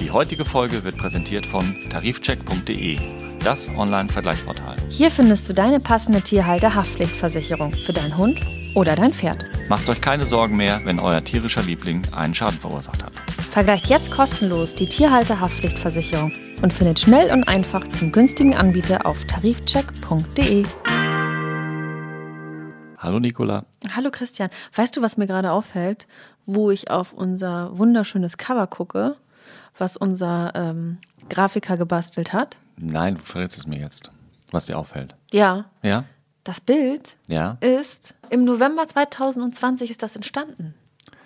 Die heutige Folge wird präsentiert von tarifcheck.de, das Online-Vergleichsportal. Hier findest du deine passende Tierhalter-Haftpflichtversicherung für deinen Hund oder dein Pferd. Macht euch keine Sorgen mehr, wenn euer tierischer Liebling einen Schaden verursacht hat. Vergleicht jetzt kostenlos die Tierhalter-Haftpflichtversicherung und findet schnell und einfach zum günstigen Anbieter auf tarifcheck.de. Hallo Nicola. Hallo Christian. Weißt du, was mir gerade auffällt, wo ich auf unser wunderschönes Cover gucke, was unser ähm, Grafiker gebastelt hat? Nein, du verrätst es mir jetzt, was dir auffällt. Ja. Ja? Das Bild Ja? ist im November 2020 ist das entstanden.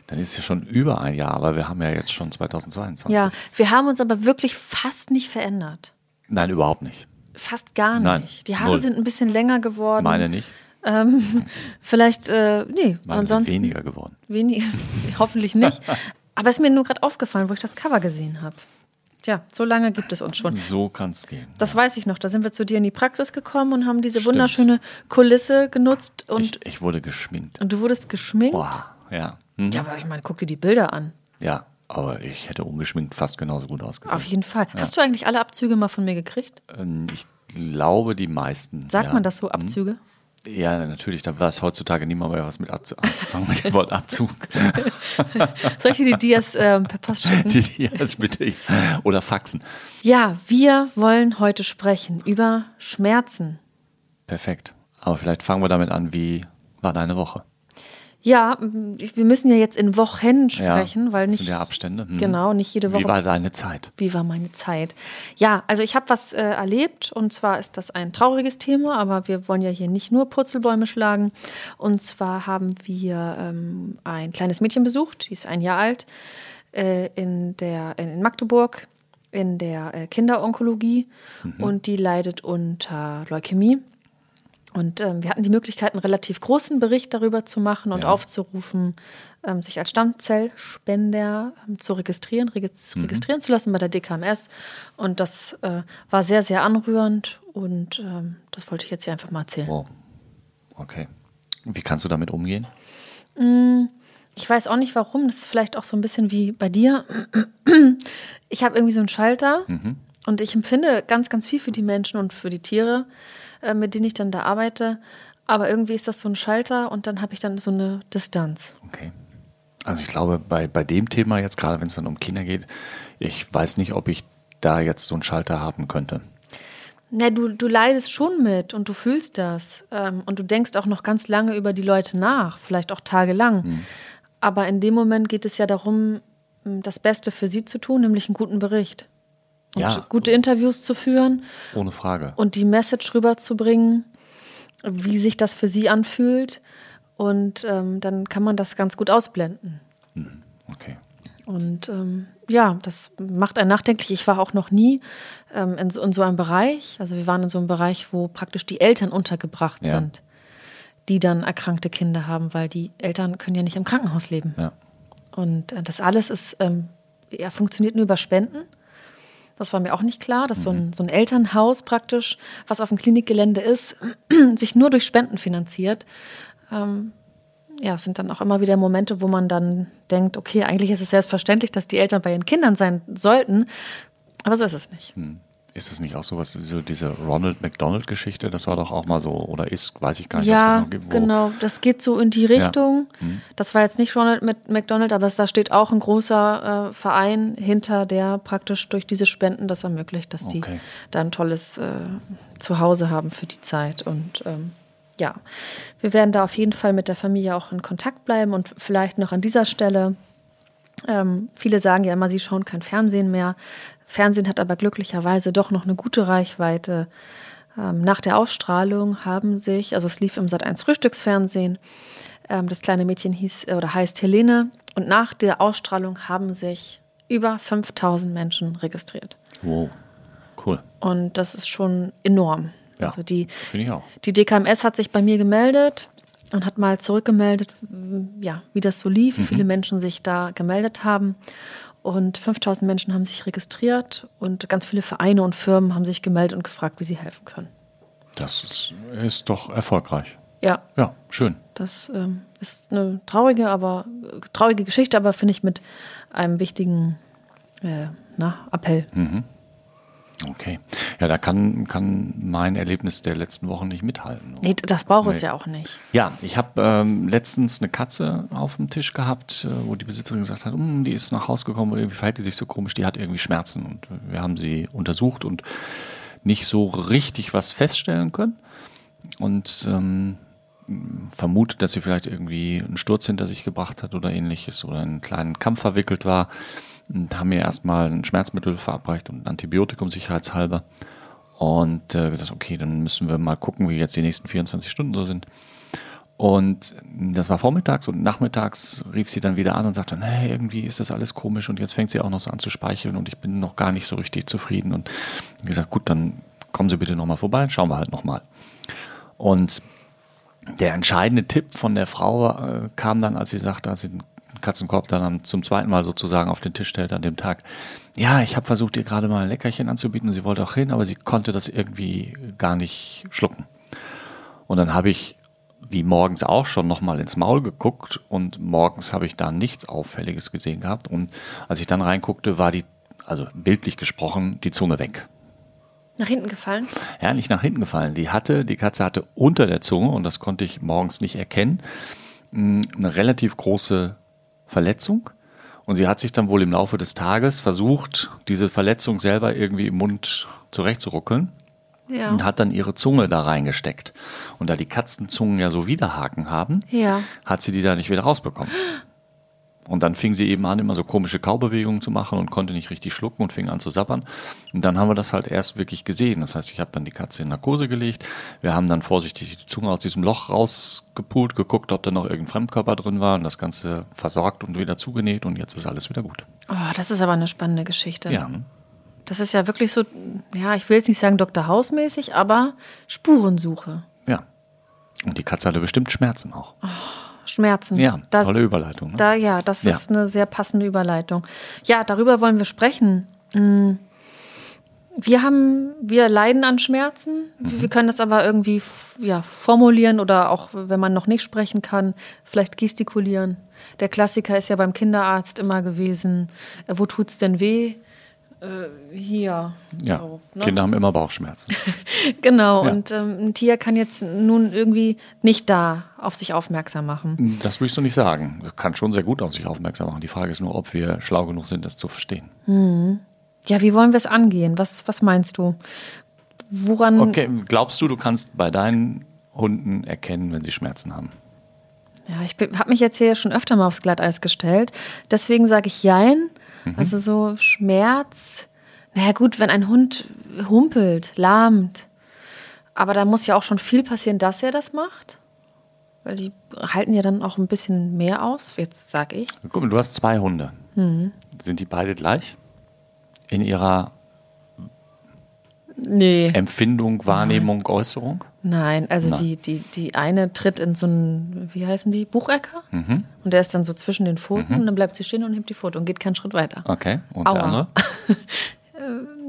Dann ist es ja schon über ein Jahr, aber wir haben ja jetzt schon 2022. Ja, wir haben uns aber wirklich fast nicht verändert. Nein, überhaupt nicht. Fast gar Nein, nicht. Die Haare null. sind ein bisschen länger geworden. Meine nicht. Ähm, vielleicht, äh, nee, Meine ansonsten. weniger geworden. Wenig, hoffentlich nicht. Aber es ist mir nur gerade aufgefallen, wo ich das Cover gesehen habe. Tja, so lange gibt es uns schon. So kann es gehen. Das weiß ich noch. Da sind wir zu dir in die Praxis gekommen und haben diese Stimmt. wunderschöne Kulisse genutzt und, ich, ich wurde geschminkt. und du wurdest geschminkt. Boah, ja. Hm? Ja, aber ich meine, guck dir die Bilder an. Ja, aber ich hätte ungeschminkt fast genauso gut ausgesehen. Auf jeden Fall. Hast du eigentlich alle Abzüge mal von mir gekriegt? Ähm, Ich glaube, die meisten. Sagt ja. man das so? Abzüge? Ja, natürlich. Da weiß heutzutage niemand mehr was mit anzufangen mit dem Wort Abzug. Soll ich dir die Dias ähm, per Post schicken? Die, erst bitte. Oder Faxen. Ja, wir wollen heute sprechen über Schmerzen. Perfekt. Aber vielleicht fangen wir damit an, wie war deine Woche? Ja, wir müssen ja jetzt in Wochen sprechen, ja, weil nicht sind ja Abstände. Hm. genau nicht jede Woche. Wie war deine Zeit? Wie war meine Zeit? Ja, also ich habe was äh, erlebt und zwar ist das ein trauriges Thema, aber wir wollen ja hier nicht nur Purzelbäume schlagen. Und zwar haben wir ähm, ein kleines Mädchen besucht, die ist ein Jahr alt, äh, in, der, in Magdeburg in der äh, Kinderonkologie und die leidet unter Leukämie. Und ähm, wir hatten die Möglichkeit, einen relativ großen Bericht darüber zu machen und Ja. aufzurufen, ähm, sich als Stammzellspender ähm, zu registrieren, regis registrieren zu lassen bei der DKMS. Und das äh, war sehr, sehr anrührend und ähm, das wollte ich jetzt hier einfach mal erzählen. Wow. Okay. Wie kannst du damit umgehen? Ich weiß auch nicht warum, das ist vielleicht auch so ein bisschen wie bei dir. Ich habe irgendwie so einen Schalter und ich empfinde ganz, ganz viel für die Menschen und für die Tiere, äh, mit denen ich dann da arbeite. Aber irgendwie ist das so ein Schalter und dann habe ich dann so eine Distanz. Okay. Also ich glaube, bei, bei dem Thema jetzt, gerade wenn es dann um Kinder geht, ich weiß nicht, ob ich da jetzt so einen Schalter haben könnte. Na, du, du leidest schon mit und du fühlst das. Ähm, und du denkst auch noch ganz lange über die Leute nach, vielleicht auch tagelang. Aber in dem Moment geht es ja darum, das Beste für sie zu tun, nämlich einen guten Bericht. Und Ja. gute Interviews zu führen Ohne Frage. und die Message rüberzubringen, wie sich das für sie anfühlt. Und ähm, dann kann man das ganz gut ausblenden. Okay. Und ähm, ja, das macht einen nachdenklich. Ich war auch noch nie ähm, in, so, in so einem Bereich. Also wir waren in so einem Bereich, wo praktisch die Eltern untergebracht Ja. sind, die dann erkrankte Kinder haben, weil die Eltern können ja nicht im Krankenhaus leben. Ja. Und äh, das alles ist, ähm, ja, funktioniert nur über Spenden. Das war mir auch nicht klar, dass so, ein, so ein Elternhaus praktisch, was auf dem Klinikgelände ist, sich nur durch Spenden finanziert. Ähm, ja, es sind dann auch immer wieder Momente, wo man dann denkt, okay, eigentlich ist es selbstverständlich, dass die Eltern bei ihren Kindern sein sollten. Aber so ist es nicht. Ist das nicht auch sowas, so diese Ronald McDonald-Geschichte? Das war doch auch mal so, oder ist, weiß ich gar nicht. Ja, gibt, genau. Das geht so in die Richtung. Das war jetzt nicht Ronald mit McDonald, aber es, da steht auch ein großer äh, Verein hinter, der praktisch durch diese Spenden das ermöglicht, dass die Okay. da ein tolles äh, Zuhause haben für die Zeit. Und ähm, ja, wir werden da auf jeden Fall mit der Familie auch in Kontakt bleiben und vielleicht noch an dieser Stelle. Ähm, viele sagen ja immer, sie schauen kein Fernsehen mehr. Fernsehen hat aber glücklicherweise doch noch eine gute Reichweite. Ähm, nach der Ausstrahlung haben sich, also es lief im Sat1 Frühstücksfernsehen, ähm, das kleine Mädchen hieß äh, oder heißt Helene und nach der Ausstrahlung haben sich über 5000 Menschen registriert. Wow. Cool. Und das ist schon enorm. Ja. Also die, Finde ich auch. die DKMS hat sich bei mir gemeldet und hat mal zurückgemeldet, ja, wie das so lief, wie viele Menschen sich da gemeldet haben. Und 5000 Menschen haben sich registriert und ganz viele Vereine und Firmen haben sich gemeldet und gefragt, wie sie helfen können. Das ist, ist doch erfolgreich. Ja, Ja, schön. das ähm, ist eine traurige, aber traurige Geschichte, aber finde ich mit einem wichtigen äh, na, Appell. Mhm. Okay. Ja, da kann, kann mein Erlebnis der letzten Wochen nicht mithalten. Nee, das braucht es ja auch nicht. Ja, ich habe ähm, letztens eine Katze auf dem Tisch gehabt, äh, wo die Besitzerin gesagt hat, hm, die ist nach Hause gekommen, irgendwie verhält die sich so komisch, die hat irgendwie Schmerzen. Und wir haben sie untersucht und nicht so richtig was feststellen können. Und ähm, vermutet, dass sie vielleicht irgendwie einen Sturz hinter sich gebracht hat oder ähnliches oder in einen kleinen Kampf verwickelt war und haben mir erstmal ein Schmerzmittel verabreicht und ein Antibiotikum sicherheitshalber und äh, gesagt, okay, dann müssen wir mal gucken, wie jetzt die nächsten 24 Stunden so sind. Und das war vormittags und nachmittags rief sie dann wieder an und sagte, hey, irgendwie ist das alles komisch und jetzt fängt sie auch noch so an zu speicheln und ich bin noch gar nicht so richtig zufrieden. Und gesagt, gut, dann kommen Sie bitte nochmal vorbei, schauen wir halt nochmal. Und der entscheidende Tipp von der Frau äh, kam dann, als sie sagte, als sie den Katzenkorb dann zum zweiten Mal sozusagen auf den Tisch stellt an dem Tag. Ja, ich habe versucht, ihr gerade mal ein Leckerchen anzubieten. Sie wollte auch hin, aber sie konnte das irgendwie gar nicht schlucken. Und dann habe ich, wie morgens auch schon, nochmal ins Maul geguckt und morgens habe ich da nichts Auffälliges gesehen gehabt. Und als ich dann reinguckte, war die, also bildlich gesprochen, die Zunge weg. Nach hinten gefallen? Ja, nicht nach hinten gefallen. Die hatte, die Katze hatte unter der Zunge, und das konnte ich morgens nicht erkennen, eine relativ große Verletzung. Und sie hat sich dann wohl im Laufe des Tages versucht, diese Verletzung selber irgendwie im Mund zurechtzuruckeln. Ja. Und hat dann ihre Zunge da reingesteckt. Und da die Katzenzungen ja so Widerhaken haben, ja. hat sie die da nicht wieder rausbekommen. Und dann fing sie eben an, immer so komische Kaubewegungen zu machen und konnte nicht richtig schlucken und fing an zu sappern. Und dann haben wir das halt erst wirklich gesehen. Das heißt, ich habe dann die Katze in Narkose gelegt. Wir haben dann vorsichtig die Zunge aus diesem Loch rausgepult, geguckt, ob da noch irgendein Fremdkörper drin war und das Ganze versorgt und wieder zugenäht und jetzt ist alles wieder gut. Oh, das ist aber eine spannende Geschichte. Ja. Das ist ja wirklich so, ja, ich will jetzt nicht sagen Dr. Hausmäßig, aber Spurensuche. Ja. Und die Katze hatte bestimmt Schmerzen auch. Oh. Schmerzen. Ja, das, tolle Überleitung. Ne? Da, ja, das ja. ist eine sehr passende Überleitung. Ja, darüber wollen wir sprechen. Mm. Wir haben, wir leiden an Schmerzen. Mhm. Wir können das aber irgendwie ja, formulieren oder auch, wenn man noch nicht sprechen kann, vielleicht gestikulieren. Der Klassiker ist ja beim Kinderarzt immer gewesen. Äh, wo tut's denn weh? Äh, hier. Ja, so, ne? Kinder haben immer Bauchschmerzen. genau, ja. und ähm, ein Tier kann jetzt nun irgendwie nicht da auf sich aufmerksam machen. Das würde ich so nicht sagen. Das kann schon sehr gut auf sich aufmerksam machen. Die Frage ist nur, ob wir schlau genug sind, das zu verstehen. Mhm. Ja, wie wollen wir es angehen? Was, was meinst du? Woran. Okay, glaubst du, du kannst bei deinen Hunden erkennen, wenn sie Schmerzen haben? Ja, ich habe mich jetzt hier schon öfter mal aufs Glatteis gestellt. Deswegen sage ich Jein. Mhm. Also so Schmerz. Naja, gut, wenn ein Hund humpelt, lahmt. Aber da muss ja auch schon viel passieren, dass er das macht. Weil die halten ja dann auch ein bisschen mehr aus, jetzt sag ich. Guck mal, du hast zwei Hunde. Mhm. Sind die beide gleich? In ihrer nee. Empfindung, Wahrnehmung, Nein. Äußerung? Nein, also Nein. Die, die, die eine tritt in so einen, wie heißen die, Buchecker. Mhm. Und der ist dann so zwischen den Pfoten mhm. und dann bleibt sie stehen und hebt die Pfote und geht keinen Schritt weiter. Okay, und Aua. der andere? Äh,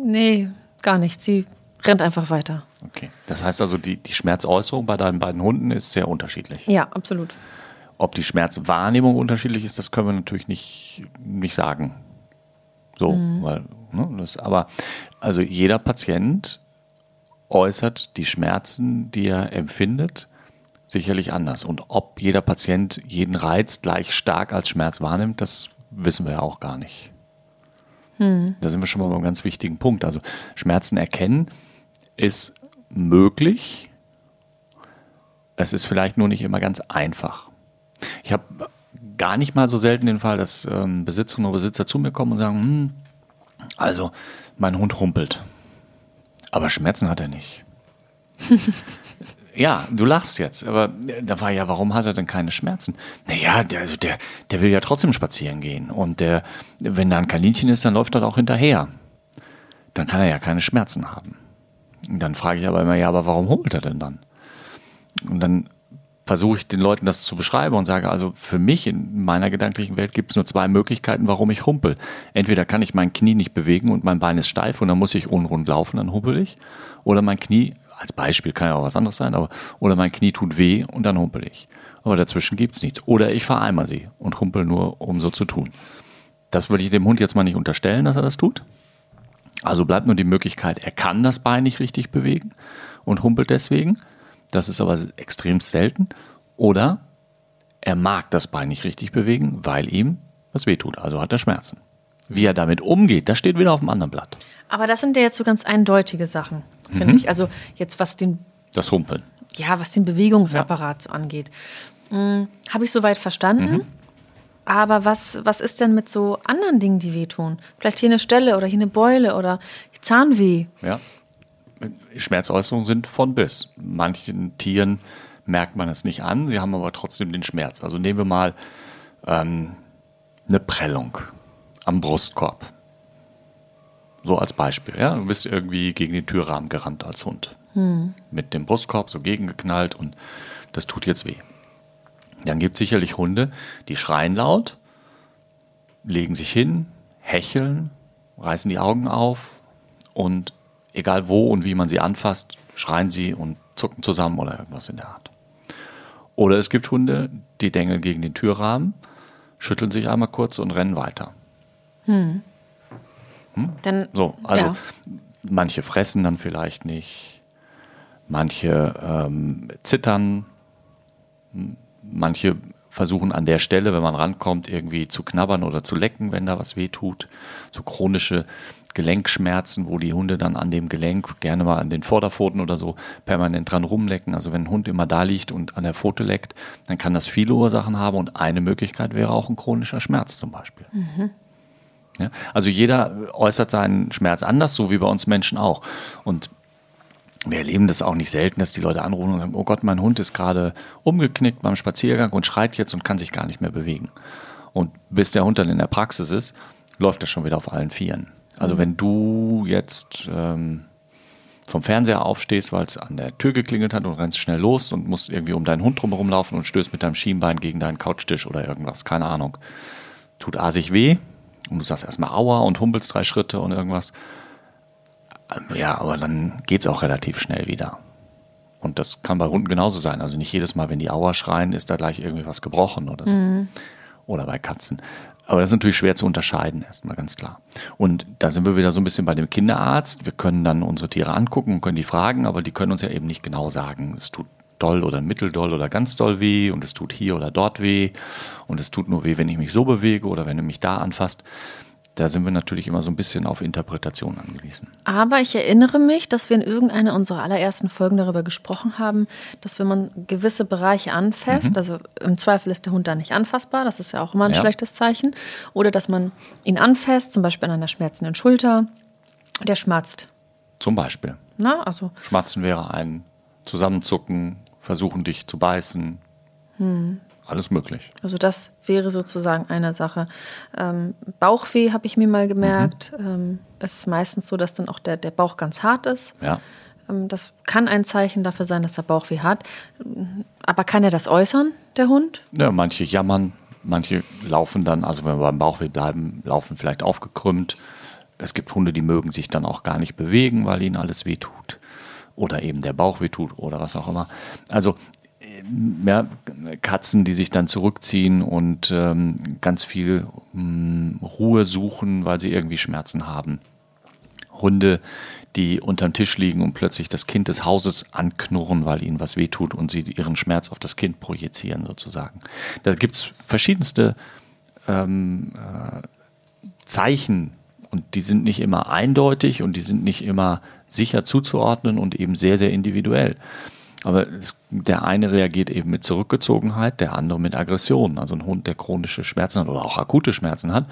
nee, gar nicht. Sie rennt einfach weiter. Okay, das heißt also, die, die Schmerzäußerung bei deinen beiden Hunden ist sehr unterschiedlich. Ja, absolut. Ob die Schmerzwahrnehmung unterschiedlich ist, das können wir natürlich nicht, nicht sagen. So, mhm. weil, ne, das, aber also jeder Patient äußert die Schmerzen, die er empfindet, sicherlich anders. Und ob jeder Patient jeden Reiz gleich stark als Schmerz wahrnimmt, das wissen wir ja auch gar nicht. Hm. Da sind wir schon mal beim ganz wichtigen Punkt. Also Schmerzen erkennen ist möglich. Es ist vielleicht nur nicht immer ganz einfach. Ich habe gar nicht mal so selten den Fall, dass ähm, Besitzerinnen und Besitzer zu mir kommen und sagen, hm, also mein Hund humpelt. Aber Schmerzen hat er nicht. ja, du lachst jetzt, aber da war ja, warum hat er denn keine Schmerzen? Naja, der, also der, der will ja trotzdem spazieren gehen. Und der, wenn da ein Kaninchen ist, dann läuft er auch hinterher. Dann kann er ja keine Schmerzen haben. Und dann frage ich aber immer, ja, aber warum humpelt er denn dann? Und dann versuche ich den Leuten das zu beschreiben und sage, also für mich in meiner gedanklichen Welt gibt es nur zwei Möglichkeiten, warum ich humpel. Entweder kann ich mein Knie nicht bewegen und mein Bein ist steif und dann muss ich unrund laufen, dann humpel ich. Oder mein Knie, als Beispiel kann ja auch was anderes sein, aber oder mein Knie tut weh und dann humpel ich. Aber dazwischen gibt es nichts. Oder ich vereimer sie und humpel nur, um so zu tun. Das würde ich dem Hund jetzt mal nicht unterstellen, dass er das tut. Also bleibt nur die Möglichkeit, er kann das Bein nicht richtig bewegen und humpelt deswegen. Das ist aber extrem selten. Oder er mag das Bein nicht richtig bewegen, weil ihm was wehtut. Also hat er Schmerzen. Wie er damit umgeht, das steht wieder auf dem anderen Blatt. Aber das sind ja jetzt so ganz eindeutige Sachen, finde mhm. ich. Also jetzt was den. Das Humpeln. Ja, was den Bewegungsapparat ja. angeht. Hm, Habe ich soweit verstanden. Mhm. Aber was, was ist denn mit so anderen Dingen, die wehtun? Vielleicht hier eine Stelle oder hier eine Beule oder Zahnweh. Ja. Schmerzäußerungen sind von bis. Manchen Tieren merkt man es nicht an, sie haben aber trotzdem den Schmerz. Also nehmen wir mal ähm, eine Prellung am Brustkorb. So als Beispiel. Ja? Du bist irgendwie gegen den Türrahmen gerannt als Hund. Hm. Mit dem Brustkorb so gegengeknallt und das tut jetzt weh. Dann gibt es sicherlich Hunde, die schreien laut, legen sich hin, hecheln, reißen die Augen auf und egal wo und wie man sie anfasst, schreien sie und zucken zusammen oder irgendwas in der Art. Oder es gibt Hunde, die dengeln gegen den Türrahmen, schütteln sich einmal kurz und rennen weiter. Hm. Hm? Dann, so, also ja. manche fressen dann vielleicht nicht, manche ähm, zittern, hm? manche versuchen an der Stelle, wenn man rankommt, irgendwie zu knabbern oder zu lecken, wenn da was weh tut. So chronische Gelenkschmerzen, wo die Hunde dann an dem Gelenk, gerne mal an den Vorderpfoten oder so, permanent dran rumlecken. Also wenn ein Hund immer da liegt und an der Pfote leckt, dann kann das viele Ursachen haben und eine Möglichkeit wäre auch ein chronischer Schmerz zum Beispiel. Mhm. Ja, also jeder äußert seinen Schmerz anders, so wie bei uns Menschen auch. Und wir erleben das auch nicht selten, dass die Leute anrufen und sagen, oh Gott, mein Hund ist gerade umgeknickt beim Spaziergang und schreit jetzt und kann sich gar nicht mehr bewegen. Und bis der Hund dann in der Praxis ist, läuft er schon wieder auf allen Vieren. Also mhm. wenn du jetzt ähm, vom Fernseher aufstehst, weil es an der Tür geklingelt hat und rennst schnell los und musst irgendwie um deinen Hund drumherum laufen und stößt mit deinem Schienbein gegen deinen Couchtisch oder irgendwas, keine Ahnung. Tut asig weh und du sagst erstmal Aua und humpelst drei Schritte und irgendwas. Ähm, ja, aber dann geht es auch relativ schnell wieder. Und das kann bei Hunden genauso sein. Also nicht jedes Mal, wenn die Aua schreien, ist da gleich irgendwie was gebrochen oder so. Mhm. Oder bei Katzen. Aber das ist natürlich schwer zu unterscheiden, erstmal ganz klar. Und da sind wir wieder so ein bisschen bei dem Kinderarzt. Wir können dann unsere Tiere angucken und können die fragen, aber die können uns ja eben nicht genau sagen, es tut doll oder mitteldoll oder ganz doll weh und es tut hier oder dort weh und es tut nur weh, wenn ich mich so bewege oder wenn du mich da anfasst da sind wir natürlich immer so ein bisschen auf Interpretation angewiesen. Aber ich erinnere mich, dass wir in irgendeiner unserer allerersten Folgen darüber gesprochen haben, dass wenn man gewisse Bereiche anfasst, mhm. also im Zweifel ist der Hund da nicht anfassbar, das ist ja auch immer ein ja. schlechtes Zeichen, oder dass man ihn anfasst, zum Beispiel an einer schmerzenden Schulter, der schmerzt. Zum Beispiel. Na, also. Schmatzen wäre ein Zusammenzucken, versuchen dich zu beißen. Hm alles möglich. Also das wäre sozusagen eine Sache. Ähm, Bauchweh habe ich mir mal gemerkt. Mhm. Ähm, es ist meistens so, dass dann auch der, der Bauch ganz hart ist. Ja. Ähm, das kann ein Zeichen dafür sein, dass er Bauchweh hat. Aber kann er das äußern, der Hund? Ja, manche jammern, manche laufen dann, also wenn wir beim Bauchweh bleiben, laufen vielleicht aufgekrümmt. Es gibt Hunde, die mögen sich dann auch gar nicht bewegen, weil ihnen alles weh tut. Oder eben der Bauch weh tut oder was auch immer. Also ja, Katzen, die sich dann zurückziehen und ähm, ganz viel mh, hm, Ruhe suchen, weil sie irgendwie Schmerzen haben. Hunde, die unterm Tisch liegen und plötzlich das Kind des Hauses anknurren, weil ihnen was wehtut und sie ihren Schmerz auf das Kind projizieren sozusagen. Da gibt es verschiedenste ähm, äh, Zeichen und die sind nicht immer eindeutig und die sind nicht immer sicher zuzuordnen und eben sehr, sehr individuell. Aber es, der eine reagiert eben mit Zurückgezogenheit, der andere mit Aggression. Also ein Hund, der chronische Schmerzen hat oder auch akute Schmerzen hat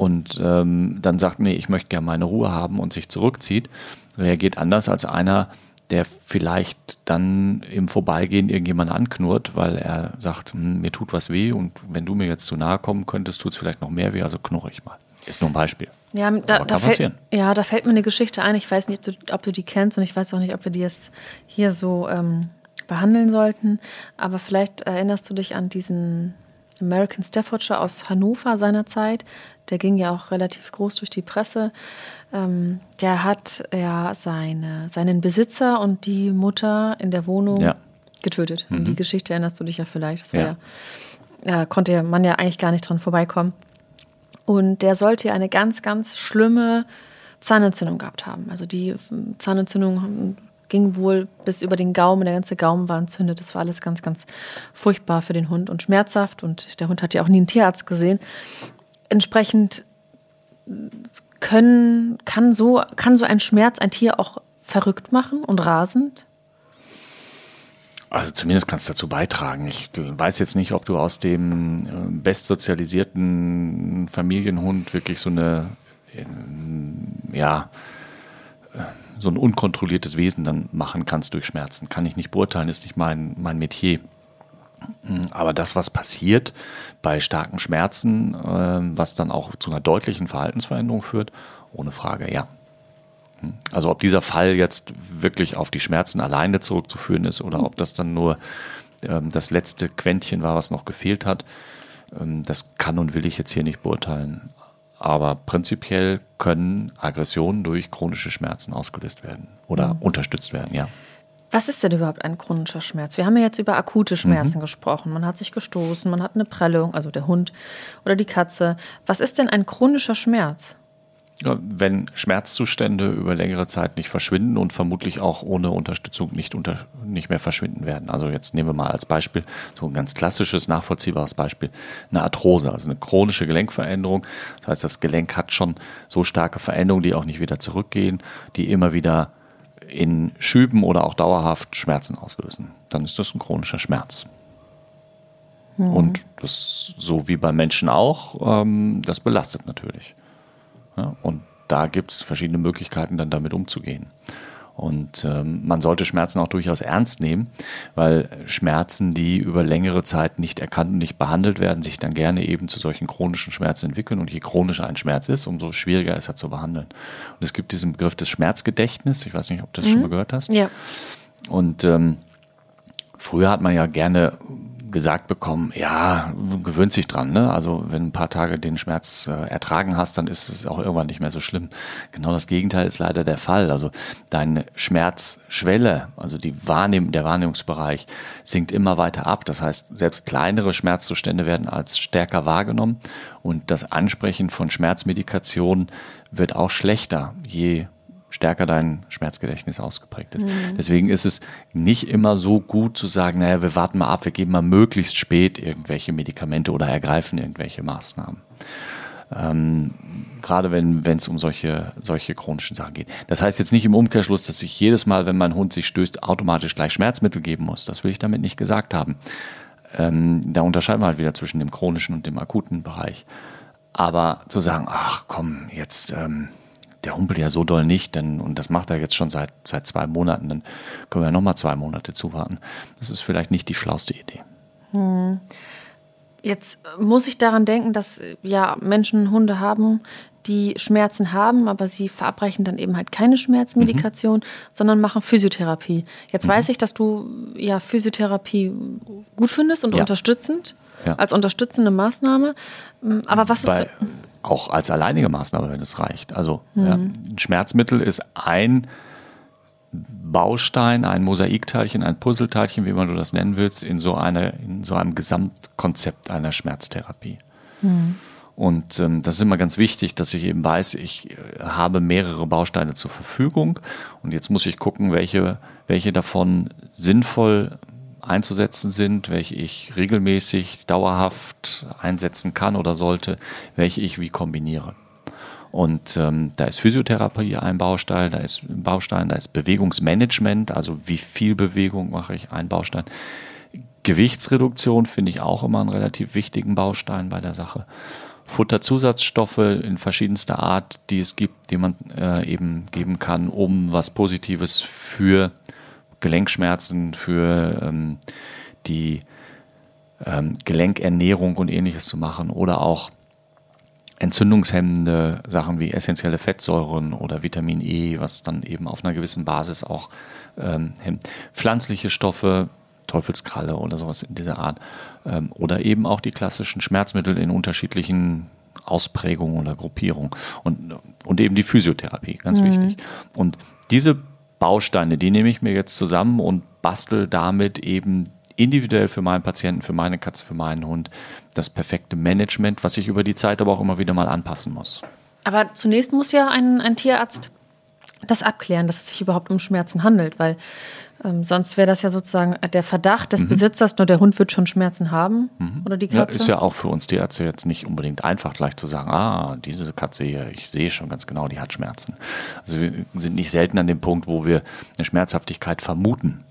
und ähm, dann sagt, nee, ich möchte gerne meine Ruhe haben und sich zurückzieht, reagiert anders als einer, der vielleicht dann im Vorbeigehen irgendjemand anknurrt, weil er sagt, hm, mir tut was weh und wenn du mir jetzt zu nahe kommen könntest, tut es vielleicht noch mehr weh, also knurre ich mal. Ist nur ein Beispiel. Ja, da, da fällt, ja, da fällt mir eine Geschichte ein. Ich weiß nicht, ob du, ob du, die kennst und ich weiß auch nicht, ob wir die jetzt hier so ähm, behandeln sollten. Aber vielleicht erinnerst du dich an diesen American Staffordshire aus Hannover seinerzeit. Der ging ja auch relativ groß durch die Presse. Ähm, der hat ja seine, seinen Besitzer und die Mutter in der Wohnung ja. getötet. Mhm. die Geschichte erinnerst du dich ja vielleicht. Das ja. Ja, konnte man ja eigentlich gar nicht dran vorbeikommen. Und der sollte eine ganz, ganz schlimme Zahnentzündung gehabt haben. Also die Zahnentzündung ging wohl bis über den Gaumen, der ganze Gaumen war entzündet. Das war alles ganz, ganz furchtbar für den Hund und schmerzhaft. Und der Hund hat ja auch nie einen Tierarzt gesehen. Entsprechend können, kann, so, kann so ein Schmerz ein Tier auch verrückt machen und rasend? Also zumindest kannst du dazu beitragen. Ich weiß jetzt nicht, ob du aus dem äh, bestsozialisierten Familienhund wirklich so eine, ähm, ja, äh, so ein unkontrolliertes Wesen dann machen kannst durch Schmerzen. Kann ich nicht beurteilen, ist nicht mein, mein Metier. Hm, aber das, was passiert bei starken Schmerzen, was dann auch zu einer deutlichen Verhaltensveränderung führt, ohne Frage, ja. Also ob dieser Fall jetzt wirklich auf die Schmerzen alleine zurückzuführen ist oder ob das dann nur ähm, das letzte Quäntchen war, was noch gefehlt hat, ähm, das kann und will ich jetzt hier nicht beurteilen. Aber prinzipiell können Aggressionen durch chronische Schmerzen ausgelöst werden oder mhm. unterstützt werden, ja. Was ist denn überhaupt ein chronischer Schmerz? Wir haben ja jetzt über akute Schmerzen mhm. gesprochen. Man hat sich gestoßen, man hat eine Prellung, also der Hund oder die Katze. Was ist denn ein chronischer Schmerz? Wenn Schmerzzustände über längere Zeit nicht verschwinden und vermutlich auch ohne Unterstützung nicht, unter, nicht mehr verschwinden werden. Also jetzt nehmen wir mal als Beispiel so ein ganz klassisches, nachvollziehbares Beispiel, eine Arthrose, also eine chronische Gelenkveränderung. Das heißt, das Gelenk hat schon so starke Veränderungen, die auch nicht wieder zurückgehen, die immer wieder in Schüben oder auch dauerhaft Schmerzen auslösen. Dann ist das ein chronischer Schmerz. Mhm. Und das so wie beim Menschen auch, ähm, das belastet natürlich. Ja, und da gibt es verschiedene Möglichkeiten, dann damit umzugehen. Und ähm, man sollte Schmerzen auch durchaus ernst nehmen, weil Schmerzen, die über längere Zeit nicht erkannt und nicht behandelt werden, sich dann gerne eben zu solchen chronischen Schmerzen entwickeln. Und je chronischer ein Schmerz ist, umso schwieriger ist er zu behandeln. Und es gibt diesen Begriff des Schmerzgedächtnisses. Ich weiß nicht, ob du das mhm. schon mal gehört hast. Ja. Und ähm, früher hat man ja gerne gesagt bekommen, ja, gewöhnt sich dran. Ne? Also wenn ein paar Tage den Schmerz äh, ertragen hast, dann ist es auch irgendwann nicht mehr so schlimm. Genau das Gegenteil ist leider der Fall. Also deine Schmerzschwelle, also die Wahrnehm der Wahrnehmungsbereich, sinkt immer weiter ab. Das heißt, selbst kleinere Schmerzzustände werden als stärker wahrgenommen und das Ansprechen von Schmerzmedikation wird auch schlechter, je stärker dein Schmerzgedächtnis ausgeprägt ist. Mhm. Deswegen ist es nicht immer so gut zu sagen, naja, wir warten mal ab, wir geben mal möglichst spät irgendwelche Medikamente oder ergreifen irgendwelche Maßnahmen. Ähm, gerade wenn es um solche, solche chronischen Sachen geht. Das heißt jetzt nicht im Umkehrschluss, dass ich jedes Mal, wenn mein Hund sich stößt, automatisch gleich Schmerzmittel geben muss. Das will ich damit nicht gesagt haben. Ähm, da unterscheiden wir halt wieder zwischen dem chronischen und dem akuten Bereich. Aber zu sagen, ach komm, jetzt ähm, der humpelt ja so doll nicht, denn, und das macht er jetzt schon seit, seit zwei Monaten, dann können wir ja nochmal zwei Monate zuwarten. Das ist vielleicht nicht die schlauste Idee. Hm. Jetzt muss ich daran denken, dass ja Menschen Hunde haben, die Schmerzen haben, aber sie verabreichen dann eben halt keine Schmerzmedikation, mhm. sondern machen Physiotherapie. Jetzt mhm. weiß ich, dass du ja Physiotherapie gut findest und ja. unterstützend, ja. als unterstützende Maßnahme. Aber was Bei, ist auch als alleinige Maßnahme, wenn es reicht. Also mhm. ja, ein Schmerzmittel ist ein Baustein, ein Mosaikteilchen, ein Puzzleteilchen, wie man du das nennen willst, in so, eine, in so einem Gesamtkonzept einer Schmerztherapie. Mhm. Und ähm, das ist immer ganz wichtig, dass ich eben weiß, ich äh, habe mehrere Bausteine zur Verfügung und jetzt muss ich gucken, welche, welche davon sinnvoll einzusetzen sind, welche ich regelmäßig, dauerhaft einsetzen kann oder sollte, welche ich wie kombiniere. Und ähm, da ist Physiotherapie ein Baustein, da ist ein Baustein, da ist Bewegungsmanagement, also wie viel Bewegung mache ich, ein Baustein. Gewichtsreduktion finde ich auch immer einen relativ wichtigen Baustein bei der Sache. Futterzusatzstoffe in verschiedenster Art, die es gibt, die man äh, eben geben kann, um was Positives für Gelenkschmerzen, für ähm, die ähm, Gelenkernährung und ähnliches zu machen oder auch entzündungshemmende Sachen wie essentielle Fettsäuren oder Vitamin E, was dann eben auf einer gewissen Basis auch ähm, hemmt. Pflanzliche Stoffe, Teufelskralle oder sowas in dieser Art. Ähm, oder eben auch die klassischen Schmerzmittel in unterschiedlichen Ausprägungen oder Gruppierungen. Und, und eben die Physiotherapie, ganz mhm. wichtig. Und diese Bausteine, die nehme ich mir jetzt zusammen und bastel damit eben individuell für meinen Patienten, für meine Katze, für meinen Hund das perfekte Management, was ich über die Zeit aber auch immer wieder mal anpassen muss. Aber zunächst muss ja ein, ein Tierarzt das abklären, dass es sich überhaupt um Schmerzen handelt, weil ähm, sonst wäre das ja sozusagen der Verdacht des mhm. Besitzers, nur der Hund wird schon Schmerzen haben mhm. oder die Katze. Ja, ist ja auch für uns Tierärzte jetzt nicht unbedingt einfach gleich zu sagen, ah, diese Katze hier, ich sehe schon ganz genau, die hat Schmerzen. Also wir sind nicht selten an dem Punkt, wo wir eine Schmerzhaftigkeit vermuten.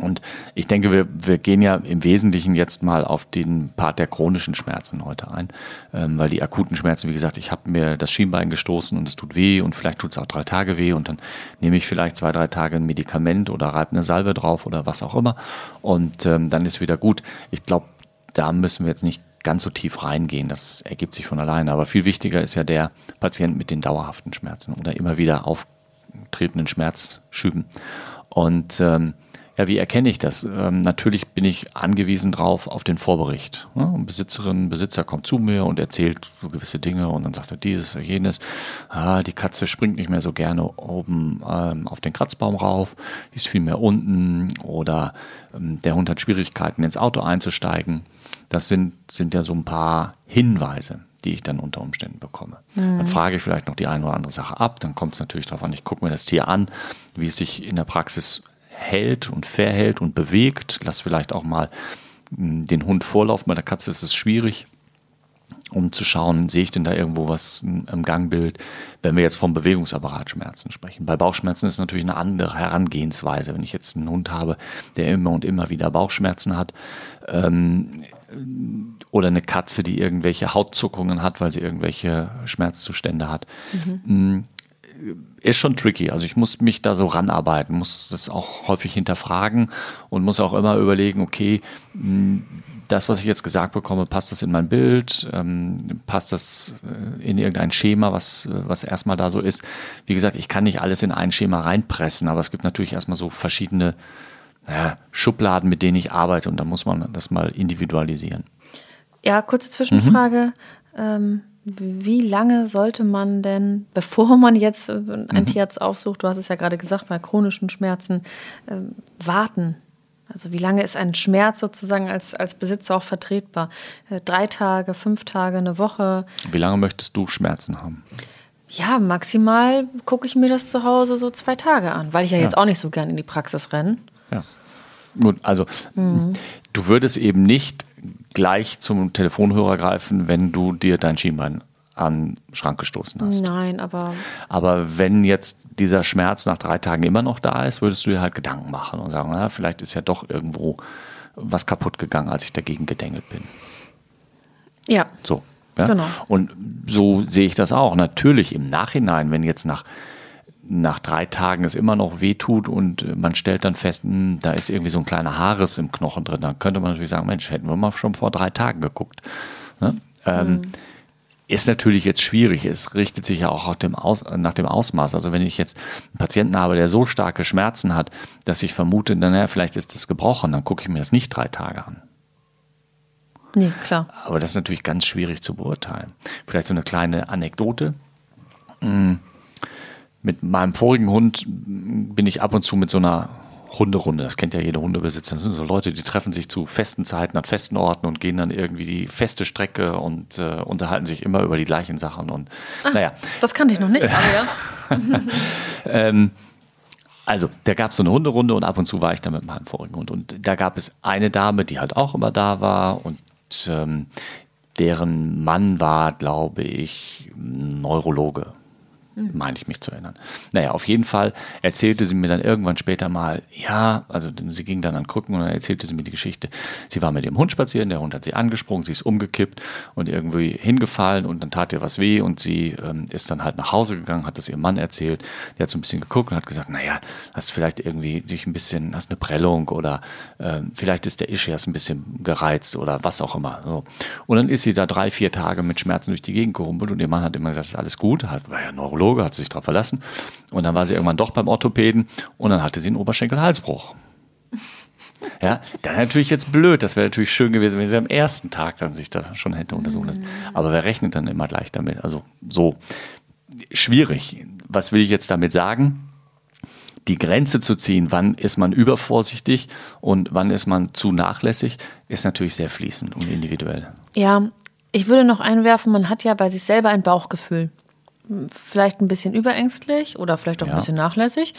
Und ich denke, wir, wir gehen ja im Wesentlichen jetzt mal auf den Part der chronischen Schmerzen heute ein, ähm, weil die akuten Schmerzen, wie gesagt, ich habe mir das Schienbein gestoßen und es tut weh und vielleicht tut es auch drei Tage weh und dann nehme ich vielleicht zwei, drei Tage ein Medikament oder reibe eine Salbe drauf oder was auch immer und ähm, dann ist wieder gut. Ich glaube, da müssen wir jetzt nicht ganz so tief reingehen, das ergibt sich von alleine. Aber viel wichtiger ist ja der Patient mit den dauerhaften Schmerzen oder immer wieder auftretenden Schmerzschüben. Und ähm, ja, wie erkenne ich das? Ähm, natürlich bin ich angewiesen drauf auf den Vorbericht. Ja, Besitzerin, Besitzer kommt zu mir und erzählt so gewisse Dinge und dann sagt er dieses oder jenes. Ah, die Katze springt nicht mehr so gerne oben ähm, auf den Kratzbaum rauf, die ist viel mehr unten oder ähm, der Hund hat Schwierigkeiten ins Auto einzusteigen. Das sind, sind ja so ein paar Hinweise die ich dann unter Umständen bekomme. Mhm. Dann frage ich vielleicht noch die eine oder andere Sache ab, dann kommt es natürlich darauf an, ich gucke mir das Tier an, wie es sich in der Praxis hält und verhält und bewegt. Lass vielleicht auch mal hm, den Hund vorlaufen. Bei der Katze ist es schwierig, um zu schauen, sehe ich denn da irgendwo was im Gangbild, wenn wir jetzt vom Bewegungsapparatschmerzen sprechen. Bei Bauchschmerzen ist es natürlich eine andere Herangehensweise. Wenn ich jetzt einen Hund habe, der immer und immer wieder Bauchschmerzen hat, ähm, oder eine Katze, die irgendwelche Hautzuckungen hat, weil sie irgendwelche Schmerzzustände hat, mhm. Ist schon tricky. Also ich muss mich da so ranarbeiten, muss das auch häufig hinterfragen und muss auch immer überlegen, okay, hm, das, was ich jetzt gesagt bekomme, passt das in mein Bild? Ähm, passt das äh, in irgendein Schema, was, was erstmal da so ist? Wie gesagt, ich kann nicht alles in ein Schema reinpressen, aber es gibt natürlich erstmal so verschiedene naja, Schubladen, mit denen ich arbeite und da muss man das mal individualisieren. Ja, kurze Zwischenfrage. Mhm. Ähm wie lange sollte man denn, bevor man jetzt äh, ein mhm. Tierarzt aufsucht, du hast es ja gerade gesagt, bei chronischen Schmerzen, äh, warten? Also wie lange ist ein Schmerz sozusagen als, als Besitzer auch vertretbar? Äh, drei Tage, fünf Tage, eine Woche? Wie lange möchtest du Schmerzen haben? Ja, maximal gucke ich mir das zu Hause so zwei Tage an, weil ich ja, ja. jetzt auch nicht so gern in die Praxis renne. Ja. Gut, also mhm. du würdest eben nicht gleich zum Telefonhörer greifen, wenn du dir dein Schienbein an den Schrank gestoßen hast. Nein, aber. Aber wenn jetzt dieser Schmerz nach drei Tagen immer noch da ist, würdest du dir halt Gedanken machen und sagen, na, vielleicht ist ja doch irgendwo was kaputt gegangen, als ich dagegen gedengelt bin. Ja. So. Ja? Genau. Und so sehe ich das auch. Natürlich im Nachhinein, wenn jetzt nach nach drei Tagen es immer noch wehtut und man stellt dann fest, mh, hm, da ist irgendwie so ein kleiner Haares im Knochen drin, dann könnte man natürlich sagen, Mensch, hätten wir mal schon vor drei Tagen geguckt. Ne? Ähm, mhm. Ist natürlich jetzt schwierig. Es richtet sich ja auch dem Aus, nach dem Ausmaß. Also wenn ich jetzt einen Patienten habe, der so starke Schmerzen hat, dass ich vermute, naja, vielleicht ist das gebrochen, dann gucke ich mir das nicht drei Tage an. Nee, klar. Aber das ist natürlich ganz schwierig zu beurteilen. Vielleicht so eine kleine Anekdote. Hm mit meinem vorigen Hund bin ich ab und zu mit so einer Hunderunde. Das kennt ja jeder Hundebesitzer. Das sind so Leute, die treffen sich zu festen Zeiten an festen Orten und gehen dann irgendwie die feste Strecke und äh, unterhalten sich immer über die gleichen Sachen. Und Ach, naja. Das kannte ich noch nicht, aber ja. ähm, also, da gab es so eine Hunderunde und ab und zu war ich da mit meinem vorigen Hund. Und da gab es eine Dame, die halt auch immer da war und ähm, deren Mann war, glaube ich, Neurologe. Meine ich mich zu erinnern. Naja, auf jeden Fall erzählte sie mir dann irgendwann später mal, ja, also sie ging dann an Krücken und dann erzählte sie mir die Geschichte. Sie war mit dem Hund spazieren, der Hund hat sie angesprungen, sie ist umgekippt und irgendwie hingefallen und dann tat ihr was weh und sie ähm, ist dann halt nach Hause gegangen, hat das ihrem Mann erzählt. Der hat so ein bisschen geguckt und hat gesagt, naja, hast vielleicht irgendwie durch ein bisschen, hast eine Prellung oder ähm, vielleicht ist der Ischias ein bisschen gereizt oder was auch immer. So. Und dann ist sie da drei, vier Tage mit Schmerzen durch die Gegend gehumpelt und ihr Mann hat immer gesagt, ist alles gut, halt, war ja Neurolog Neurologe, hat sich darauf verlassen. Und dann war sie irgendwann doch beim Orthopäden und dann hatte sie einen Oberschenkel-Halsbruch. Ja, dann natürlich jetzt blöd. Das wäre natürlich schön gewesen, wenn sie am ersten Tag dann sich das schon hätte untersuchen lassen. Aber wer rechnet dann immer gleich damit? Also so schwierig. Was will ich jetzt damit sagen? die Grenze zu ziehen, wann ist man übervorsichtig und wann ist man zu nachlässig, ist natürlich sehr fließend und individuell. Ja, ich würde noch einwerfen, man hat ja bei sich selber ein Bauchgefühl. Vielleicht ein bisschen überängstlich oder vielleicht auch ja. ein bisschen nachlässig.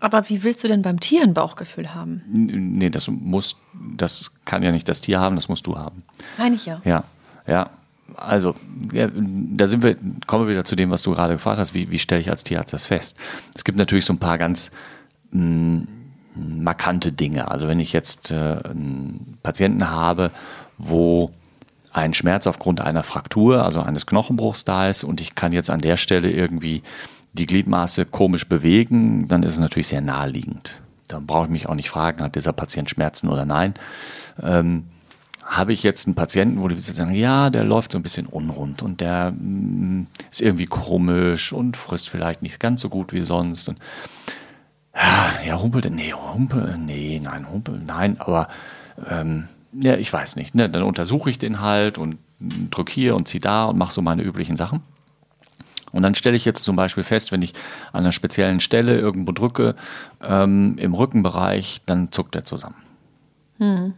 Aber wie willst du denn beim Tier ein Bauchgefühl haben? Nee, das muss, das kann ja nicht das Tier haben, das musst du haben. Meine ich ja. Ja, ja. Also, ja, da sind wir, kommen wir wieder zu dem, was du gerade gefragt hast, wie, wie stelle ich als Tierarzt das fest? Es gibt natürlich so ein paar ganz mh, mm, markante Dinge. Also wenn ich jetzt äh, einen Patienten habe, wo ein Schmerz aufgrund einer Fraktur, also eines Knochenbruchs da ist und ich kann jetzt an der Stelle irgendwie die Gliedmaße komisch bewegen, dann ist es natürlich sehr naheliegend. Dann brauche ich mich auch nicht fragen, hat dieser Patient Schmerzen oder nein. Ähm, habe ich jetzt einen Patienten, wo die sagen, ja, der läuft so ein bisschen unrund und der mh, mm, ist irgendwie komisch und frisst vielleicht nicht ganz so gut wie sonst. Und, ja, humpelt, nee, humpel, nee, nein, humpel, nein, aber ähm, ja, ich weiß nicht. Ne? Dann untersuche ich den halt und drücke hier und ziehe da und mache so meine üblichen Sachen. Und dann stelle ich jetzt zum Beispiel fest, wenn ich an einer speziellen Stelle irgendwo drücke, ähm, im Rückenbereich, dann zuckt er zusammen. Hm.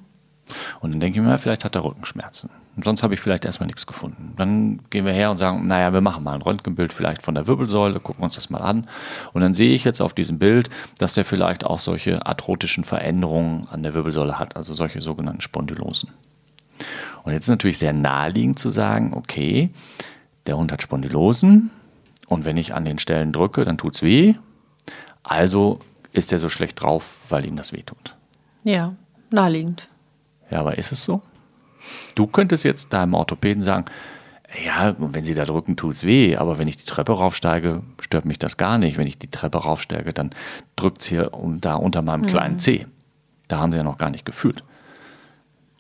Und dann denke ich mir, vielleicht hat er Rückenschmerzen. Und sonst habe ich vielleicht erstmal nichts gefunden. Dann gehen wir her und sagen, naja, wir machen mal ein Röntgenbild vielleicht von der Wirbelsäule, gucken uns das mal an. Und dann sehe ich jetzt auf diesem Bild, dass der vielleicht auch solche arthrotischen Veränderungen an der Wirbelsäule hat, also solche sogenannten Spondylosen. Und jetzt ist natürlich sehr naheliegend zu sagen, okay, der Hund hat Spondylosen und wenn ich an den Stellen drücke, dann tut es weh. Also ist er so schlecht drauf, weil ihm das weh tut. Ja, naheliegend. Ja, aber ist es so? Du könntest jetzt deinem Orthopäden sagen, ja, wenn sie da drücken, tut es weh, aber wenn ich die Treppe raufsteige, stört mich das gar nicht. Wenn ich die Treppe raufsteige, dann drückt es hier da unter meinem mhm. kleinen Zeh. Da haben sie ja noch gar nicht gefühlt.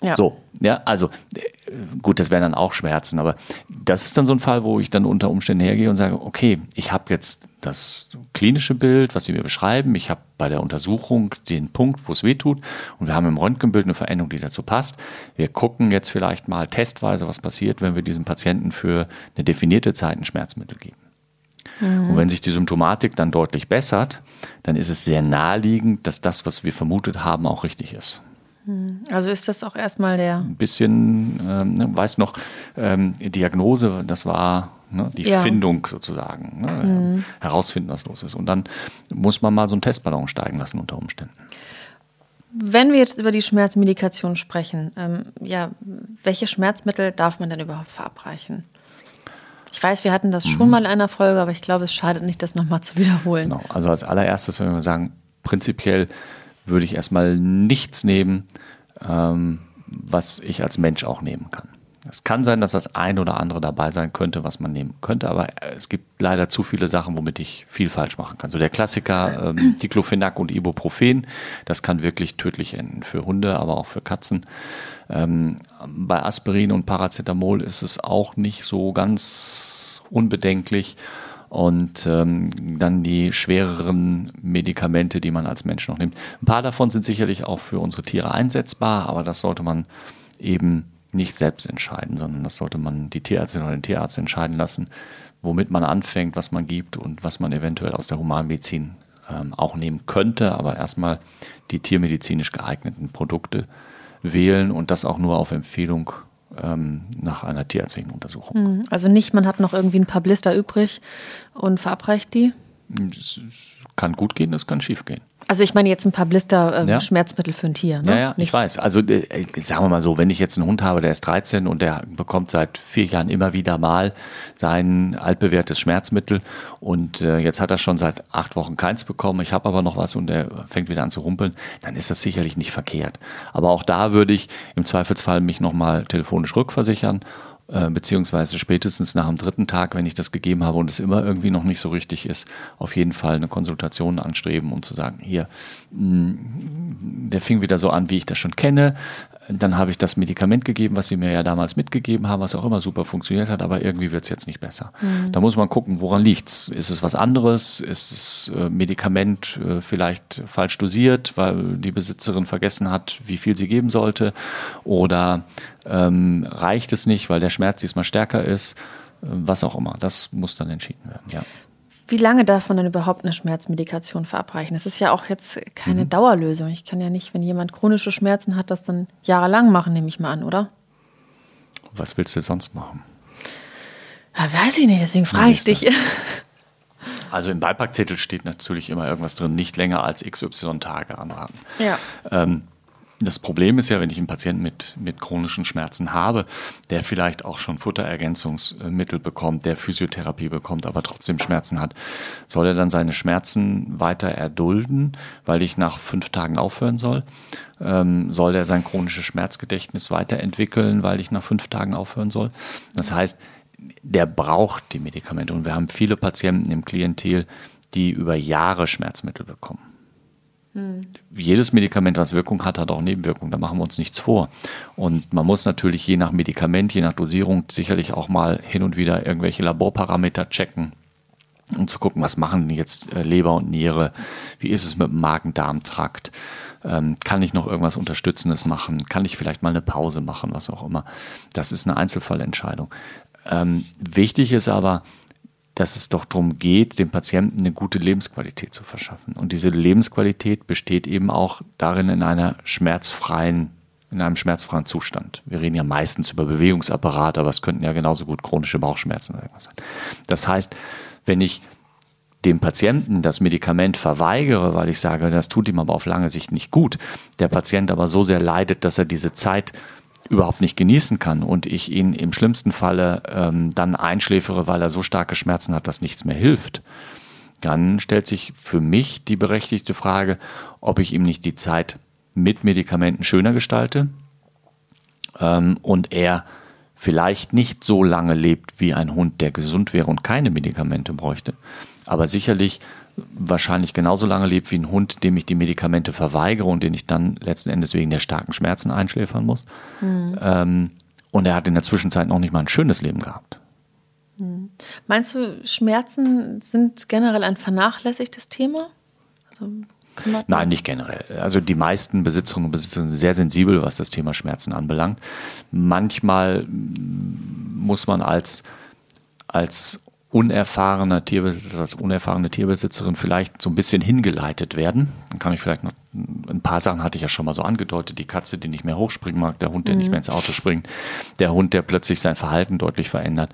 Ja. So, ja, also gut, das wären dann auch Schmerzen, aber das ist dann so ein Fall, wo ich dann unter Umständen hergehe und sage, okay, ich habe jetzt das klinische Bild, was Sie mir beschreiben, ich habe bei der Untersuchung den Punkt, wo es weh tut und wir haben im Röntgenbild eine Veränderung, die dazu passt. Wir gucken jetzt vielleicht mal testweise, was passiert, wenn wir diesem Patienten für eine definierte Zeit ein Schmerzmittel geben. Mhm. Und wenn sich die Symptomatik dann deutlich bessert, dann ist es sehr naheliegend, dass das, was wir vermutet haben, auch richtig ist. Also ist das auch erstmal der. Ein bisschen, ähm, ne, weiß noch, ähm, Diagnose, das war ne, die ja. Findung sozusagen. Ne, mhm. Herausfinden, was los ist. Und dann muss man mal so einen Testballon steigen lassen unter Umständen. Wenn wir jetzt über die Schmerzmedikation sprechen, ähm, ja, welche Schmerzmittel darf man denn überhaupt verabreichen? Ich weiß, wir hatten das schon mhm. mal in einer Folge, aber ich glaube, es schadet nicht, das nochmal zu wiederholen. Genau. Also als allererstes, wenn wir sagen, prinzipiell würde ich erstmal nichts nehmen, ähm, was ich als Mensch auch nehmen kann. Es kann sein, dass das ein oder andere dabei sein könnte, was man nehmen könnte, aber es gibt leider zu viele Sachen, womit ich viel falsch machen kann. So der Klassiker ähm, Diclofenac und Ibuprofen, das kann wirklich tödlich enden für Hunde, aber auch für Katzen. Ähm, bei Aspirin und Paracetamol ist es auch nicht so ganz unbedenklich und ähm, dann die schwereren Medikamente, die man als Mensch noch nimmt. Ein paar davon sind sicherlich auch für unsere Tiere einsetzbar, aber das sollte man eben nicht selbst entscheiden, sondern das sollte man die Tierärztin oder den Tierarzt entscheiden lassen, womit man anfängt, was man gibt und was man eventuell aus der Humanmedizin ähm, auch nehmen könnte, aber erstmal die tiermedizinisch geeigneten Produkte wählen und das auch nur auf Empfehlung ähm, nach einer tierärztlichen Untersuchung. Mhm. Also nicht, man hat noch irgendwie ein paar Blister übrig und verabreicht die? Es kann gut gehen, es kann schief gehen. Also ich meine jetzt ein paar Blister äh, ja. Schmerzmittel für ein Tier. Ne? Ja, ja, ich weiß. Also äh, sagen wir mal so, wenn ich jetzt einen Hund habe, der ist 13 und der bekommt seit vier Jahren immer wieder mal sein altbewährtes Schmerzmittel und äh, jetzt hat er schon seit acht Wochen keins bekommen, ich habe aber noch was und der fängt wieder an zu rumpeln, dann ist das sicherlich nicht verkehrt. Aber auch da würde ich im Zweifelsfall mich nochmal telefonisch rückversichern äh, beziehungsweise spätestens nach dem dritten Tag, wenn ich das gegeben habe und es immer irgendwie noch nicht so richtig ist, auf jeden Fall eine Konsultation anstreben und zu sagen, hier, mm, der fing wieder so an, wie ich das schon kenne. Dann habe ich das Medikament gegeben, was sie mir ja damals mitgegeben haben, was auch immer super funktioniert hat, aber irgendwie wird es jetzt nicht besser. Mhm. Da muss man gucken, woran liegt es? Ist es was anderes? Ist das äh, Medikament äh, vielleicht falsch dosiert, weil die Besitzerin vergessen hat, wie viel sie geben sollte? Oder ähm, reicht es nicht, weil der Schmerz diesmal stärker ist? Äh, was auch immer. Das muss dann entschieden werden, ja. Wie lange darf man denn überhaupt eine Schmerzmedikation verabreichen? Das ist ja auch jetzt keine mhm. Dauerlösung. Ich kann ja nicht, wenn jemand chronische Schmerzen hat, das dann jahrelang machen, nehme ich mal an, oder? Was willst du sonst machen? Ja, weiß ich nicht, deswegen frage ich dich. Also im Beipackzettel steht natürlich immer irgendwas drin, nicht länger als XY Tage anraten. Ja. Ähm, das Problem ist ja, wenn ich einen Patienten mit, mit chronischen Schmerzen habe, der vielleicht auch schon Futterergänzungsmittel bekommt, der Physiotherapie bekommt, aber trotzdem Schmerzen hat, soll er dann seine Schmerzen weiter erdulden, weil ich nach fünf Tagen aufhören soll? Ähm, soll er sein chronisches Schmerzgedächtnis weiterentwickeln, weil ich nach fünf Tagen aufhören soll? Das heißt, der braucht die Medikamente und wir haben viele Patienten im Klientel, die über Jahre Schmerzmittel bekommen. Jedes Medikament, was Wirkung hat, hat auch Nebenwirkungen. Da machen wir uns nichts vor. Und man muss natürlich je nach Medikament, je nach Dosierung sicherlich auch mal hin und wieder irgendwelche Laborparameter checken, um zu gucken, was machen jetzt äh, Leber und Niere, wie ist es mit dem Magen-Darm-Trakt, ähm, kann ich noch irgendwas Unterstützendes machen, kann ich vielleicht mal eine Pause machen, was auch immer. Das ist eine Einzelfallentscheidung. Ähm, wichtig ist aber, dass es doch darum geht, dem Patienten eine gute Lebensqualität zu verschaffen. Und diese Lebensqualität besteht eben auch darin, in einer schmerzfreien, in einem schmerzfreien Zustand. Wir reden ja meistens über Bewegungsapparat, aber es könnten ja genauso gut chronische Bauchschmerzen oder irgendwas sein. Das heißt, wenn ich dem Patienten das Medikament verweigere, weil ich sage, das tut ihm aber auf lange Sicht nicht gut, der Patient aber so sehr leidet, dass er diese Zeit überhaupt nicht genießen kann und ich ihn im schlimmsten Falle ähm, dann einschläfere, weil er so starke Schmerzen hat, dass nichts mehr hilft, dann stellt sich für mich die berechtigte Frage, ob ich ihm nicht die Zeit mit Medikamenten schöner gestalte ähm, und er vielleicht nicht so lange lebt wie ein Hund, der gesund wäre und keine Medikamente bräuchte, aber sicherlich wahrscheinlich genauso lange lebt wie ein Hund, dem ich die Medikamente verweigere und den ich dann letzten Endes wegen der starken Schmerzen einschläfern muss. Mhm. Ähm, und er hat in der Zwischenzeit noch nicht mal ein schönes Leben gehabt. Mhm. Meinst du, Schmerzen sind generell ein vernachlässigtes Thema? Also Nein, nicht generell. Also die meisten Besitzerinnen und Besitzer sind sehr sensibel, was das Thema Schmerzen anbelangt. Manchmal muss man als, als unerfahrener Tierbesitzer, als unerfahrene Tierbesitzerin vielleicht so ein bisschen hingeleitet werden. Dann kann ich vielleicht noch, ein paar Sachen hatte ich ja schon mal so angedeutet, die Katze, die nicht mehr hochspringen mag, der Hund, der mhm. nicht mehr ins Auto springt, der Hund, der plötzlich sein Verhalten deutlich verändert,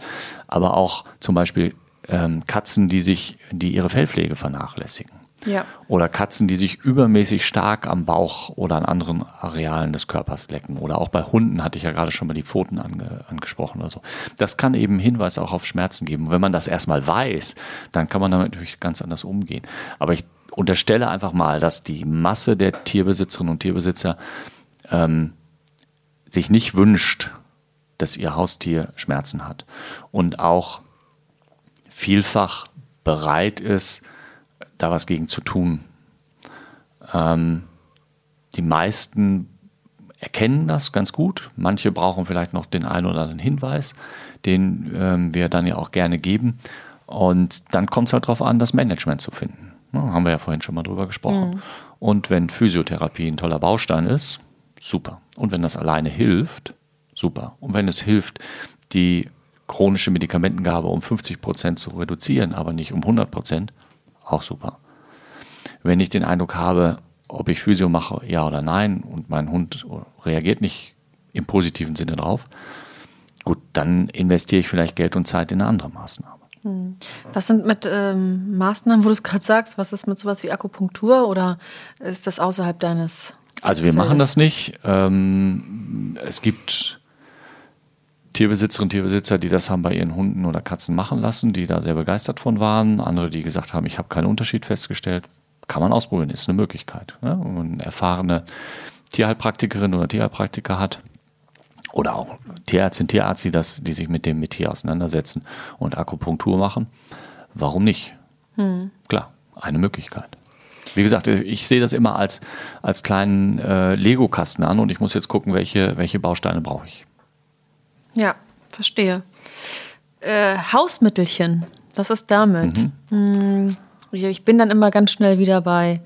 aber auch zum Beispiel ähm, Katzen, die sich, die ihre Fellpflege vernachlässigen. Ja. Oder Katzen, die sich übermäßig stark am Bauch oder an anderen Arealen des Körpers lecken. Oder auch bei Hunden hatte ich ja gerade schon mal die Pfoten ange, angesprochen oder so. Das kann eben Hinweis auch auf Schmerzen geben. Und wenn man das erstmal weiß, dann kann man damit natürlich ganz anders umgehen. Aber ich unterstelle einfach mal, dass die Masse der Tierbesitzerinnen und Tierbesitzer ähm, sich nicht wünscht, dass ihr Haustier Schmerzen hat. Und auch vielfach bereit ist, da was gegen zu tun. Ähm, die meisten erkennen das ganz gut. Manche brauchen vielleicht noch den einen oder anderen Hinweis, den ähm, wir dann ja auch gerne geben. Und dann kommt es halt darauf an, das Management zu finden. Ja, haben wir ja vorhin schon mal drüber gesprochen. Mhm. Und wenn Physiotherapie ein toller Baustein ist, super. Und wenn das alleine hilft, super. Und wenn es hilft, die chronische Medikamentengabe um 50 Prozent zu reduzieren, aber nicht um 100 Prozent, auch super. Wenn ich den Eindruck habe, ob ich Physio mache, ja oder nein, und mein Hund reagiert nicht im positiven Sinne drauf, gut, dann investiere ich vielleicht Geld und Zeit in eine andere Maßnahme. Hm. Was sind mit ähm, Maßnahmen, wo du es gerade sagst, was ist mit sowas wie Akupunktur oder ist das außerhalb deines? Also wir Feldes? machen das nicht. Ähm, es gibt Tierbesitzerinnen und Tierbesitzer, die das haben bei ihren Hunden oder Katzen machen lassen, die da sehr begeistert von waren. Andere, die gesagt haben, ich habe keinen Unterschied festgestellt. Kann man ausprobieren, ist eine Möglichkeit. Ne? Wenn man eine erfahrene Tierheilpraktikerin oder Tierheilpraktiker hat, oder auch Tierärztin, Tierarzt, die, das, die sich mit dem Metier auseinandersetzen und Akupunktur machen, warum nicht? Hm. Klar, eine Möglichkeit. Wie gesagt, ich sehe das immer als, als kleinen äh, Lego-Kasten an und ich muss jetzt gucken, welche, welche Bausteine brauche ich. Ja, verstehe. Äh, Hausmittelchen, was ist damit? Mhm. Hm, ich bin dann immer ganz schnell wieder bei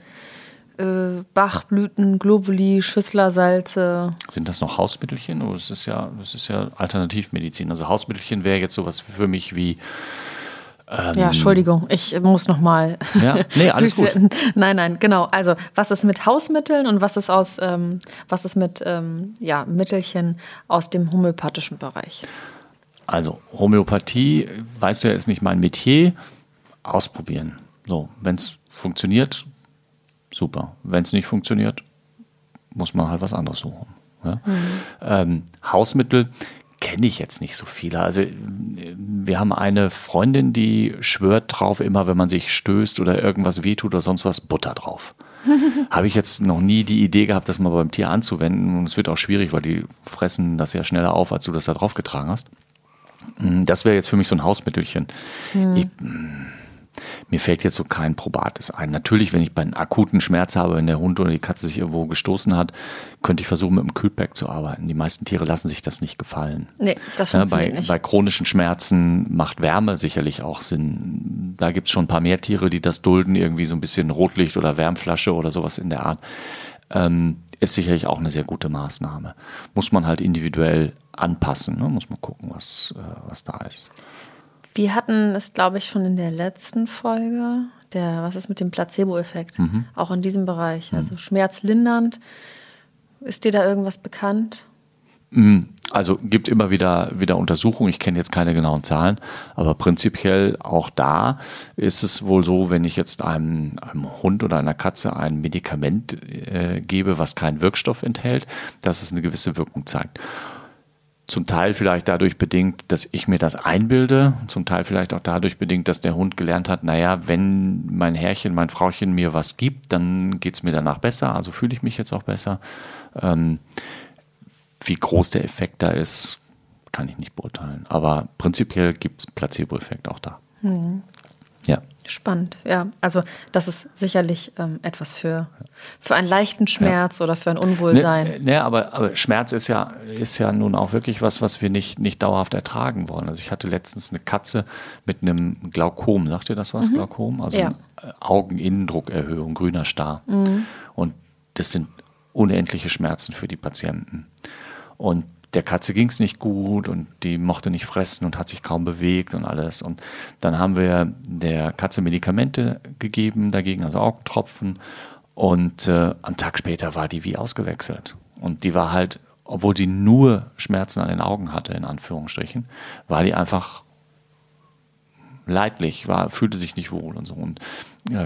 äh, Bachblüten, Globuli, Schüsslersalze. Sind das noch Hausmittelchen? Oder das ist ja, das ist ja Alternativmedizin. Also Hausmittelchen wäre jetzt sowas für mich wie Ähm, ja, Entschuldigung, ich muss noch mal. Ja, nee, alles gut. Nein, nein, genau. Also, was ist mit Hausmitteln und was ist aus, ähm, was ist mit ähm, ja, Mittelchen aus dem homöopathischen Bereich? Also, Homöopathie, weißt du ja, ist nicht mein Metier. Ausprobieren. So, wenn es funktioniert, super. Wenn es nicht funktioniert, muss man halt was anderes suchen. Ja? Mhm. Ähm, Hausmittel kenne ich jetzt nicht so viele. Also wir haben eine Freundin, die schwört drauf, immer wenn man sich stößt oder irgendwas wehtut oder sonst was, Butter drauf. Habe ich jetzt noch nie die Idee gehabt, das mal beim Tier anzuwenden. Und es wird auch schwierig, weil die fressen das ja schneller auf, als du das da drauf getragen hast. Das wäre jetzt für mich so ein Hausmittelchen. Mhm. Ich, mir fällt jetzt so kein probates ein. Natürlich, wenn ich bei einem akuten Schmerz habe, wenn der Hund oder die Katze sich irgendwo gestoßen hat, könnte ich versuchen, mit einem Kühlpack zu arbeiten. Die meisten Tiere lassen sich das nicht gefallen. Nee, das funktioniert ja, bei, nicht. Bei chronischen Schmerzen macht Wärme sicherlich auch Sinn. Da gibt es schon ein paar mehr Tiere, die das dulden, irgendwie so ein bisschen Rotlicht oder Wärmflasche oder sowas in der Art. Ähm, ist sicherlich auch eine sehr gute Maßnahme. Muss man halt individuell anpassen, ne? muss man gucken, was, äh, was da ist. Wir hatten es, glaube ich, schon in der letzten Folge, der, was ist mit dem Placebo-Effekt? Mhm. Auch in diesem Bereich. Mhm. Also schmerzlindernd. Ist dir da irgendwas bekannt? Mhm. Also gibt immer wieder, wieder Untersuchungen, ich kenne jetzt keine genauen Zahlen, aber prinzipiell auch da ist es wohl so, wenn ich jetzt einem, einem Hund oder einer Katze ein Medikament äh, gebe, was keinen Wirkstoff enthält, dass es eine gewisse Wirkung zeigt. Zum Teil vielleicht dadurch bedingt, dass ich mir das einbilde, zum Teil vielleicht auch dadurch bedingt, dass der Hund gelernt hat, naja, wenn mein Herrchen, mein Frauchen mir was gibt, dann geht es mir danach besser, also fühle ich mich jetzt auch besser. Ähm, wie groß der Effekt da ist, kann ich nicht beurteilen. Aber prinzipiell gibt es Placebo-Effekt auch da. Mhm. Spannend, ja. Also das ist sicherlich ähm, etwas für, für einen leichten Schmerz ja. oder für ein Unwohlsein. Ne, ne, aber, aber Schmerz ist ja, ist ja nun auch wirklich was, was wir nicht, nicht dauerhaft ertragen wollen. Also ich hatte letztens eine Katze mit einem Glaukom. Sagt ihr das was, mhm. Glaukom? Also ja. Augeninnendruckerhöhung, grüner Star. Mhm. Und das sind unendliche Schmerzen für die Patienten. Und der Katze ging es nicht gut und die mochte nicht fressen und hat sich kaum bewegt und alles. Und dann haben wir der Katze Medikamente gegeben dagegen, also Augentropfen. Und äh, am Tag später war die wie ausgewechselt. Und die war halt, obwohl sie nur Schmerzen an den Augen hatte, in Anführungsstrichen, war die einfach leidlich, war, fühlte sich nicht wohl und so. Und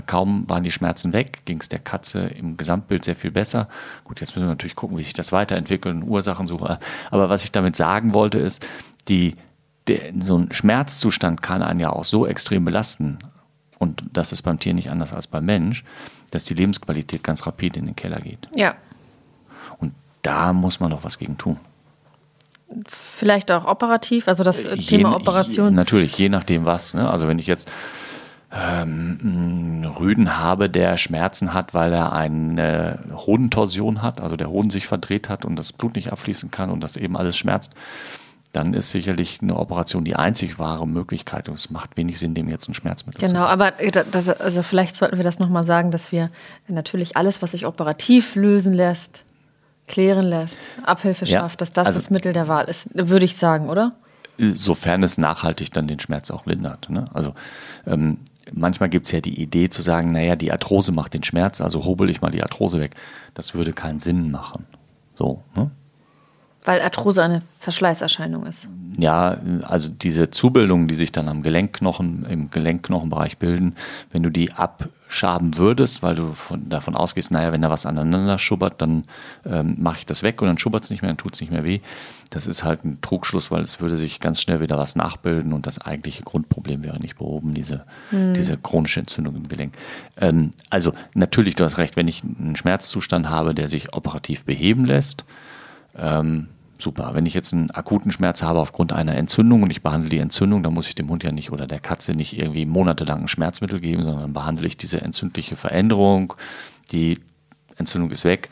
kaum waren die Schmerzen weg, ging es der Katze im Gesamtbild sehr viel besser. Gut, jetzt müssen wir natürlich gucken, wie sich das weiterentwickelt und Ursachensuche. Aber was ich damit sagen wollte, ist, die, der, so ein Schmerzzustand kann einen ja auch so extrem belasten. Und das ist beim Tier nicht anders als beim Mensch, dass die Lebensqualität ganz rapid in den Keller geht. Ja. Und da muss man doch was gegen tun. Vielleicht auch operativ, also das je, Thema Operation. natürlich, je nachdem was. Ne? Also wenn ich jetzt ähm, Rüden habe, der Schmerzen hat, weil er eine Hodentorsion hat, also der Hoden sich verdreht hat und das Blut nicht abfließen kann und das eben alles schmerzt, dann ist sicherlich eine Operation die einzig wahre Möglichkeit. Und es macht wenig Sinn, dem jetzt ein Schmerzmittel genau, zu Genau, aber das, also vielleicht sollten wir das nochmal sagen, dass wir natürlich alles, was sich operativ lösen lässt, klären lässt, Abhilfe schafft, ja, dass das also, das Mittel der Wahl ist, würde ich sagen, oder? Sofern es nachhaltig dann den Schmerz auch lindert. Ne? Also ähm, manchmal gibt es ja die Idee zu sagen, naja, die Arthrose macht den Schmerz, also hobel ich mal die Arthrose weg. Das würde keinen Sinn machen. So, ne? Weil Arthrose eine Verschleißerscheinung ist. Ja, also diese Zubildungen, die sich dann am Gelenkknochen, im Gelenkknochenbereich bilden, wenn du die abschaben würdest, weil du von, davon ausgehst, naja, wenn da was aneinander schubbert, dann ähm, mache ich das weg und dann schubbert es nicht mehr, dann tut es nicht mehr weh. Das ist halt ein Trugschluss, weil es würde sich ganz schnell wieder was nachbilden und das eigentliche Grundproblem wäre nicht behoben, diese, hm. diese chronische Entzündung im Gelenk. Ähm, also natürlich, du hast recht, wenn ich einen Schmerzzustand habe, der sich operativ beheben lässt, ähm, super. Wenn ich jetzt einen akuten Schmerz habe aufgrund einer Entzündung und ich behandle die Entzündung, dann muss ich dem Hund ja nicht oder der Katze nicht irgendwie monatelang ein Schmerzmittel geben, sondern behandle ich diese entzündliche Veränderung. Die Entzündung ist weg.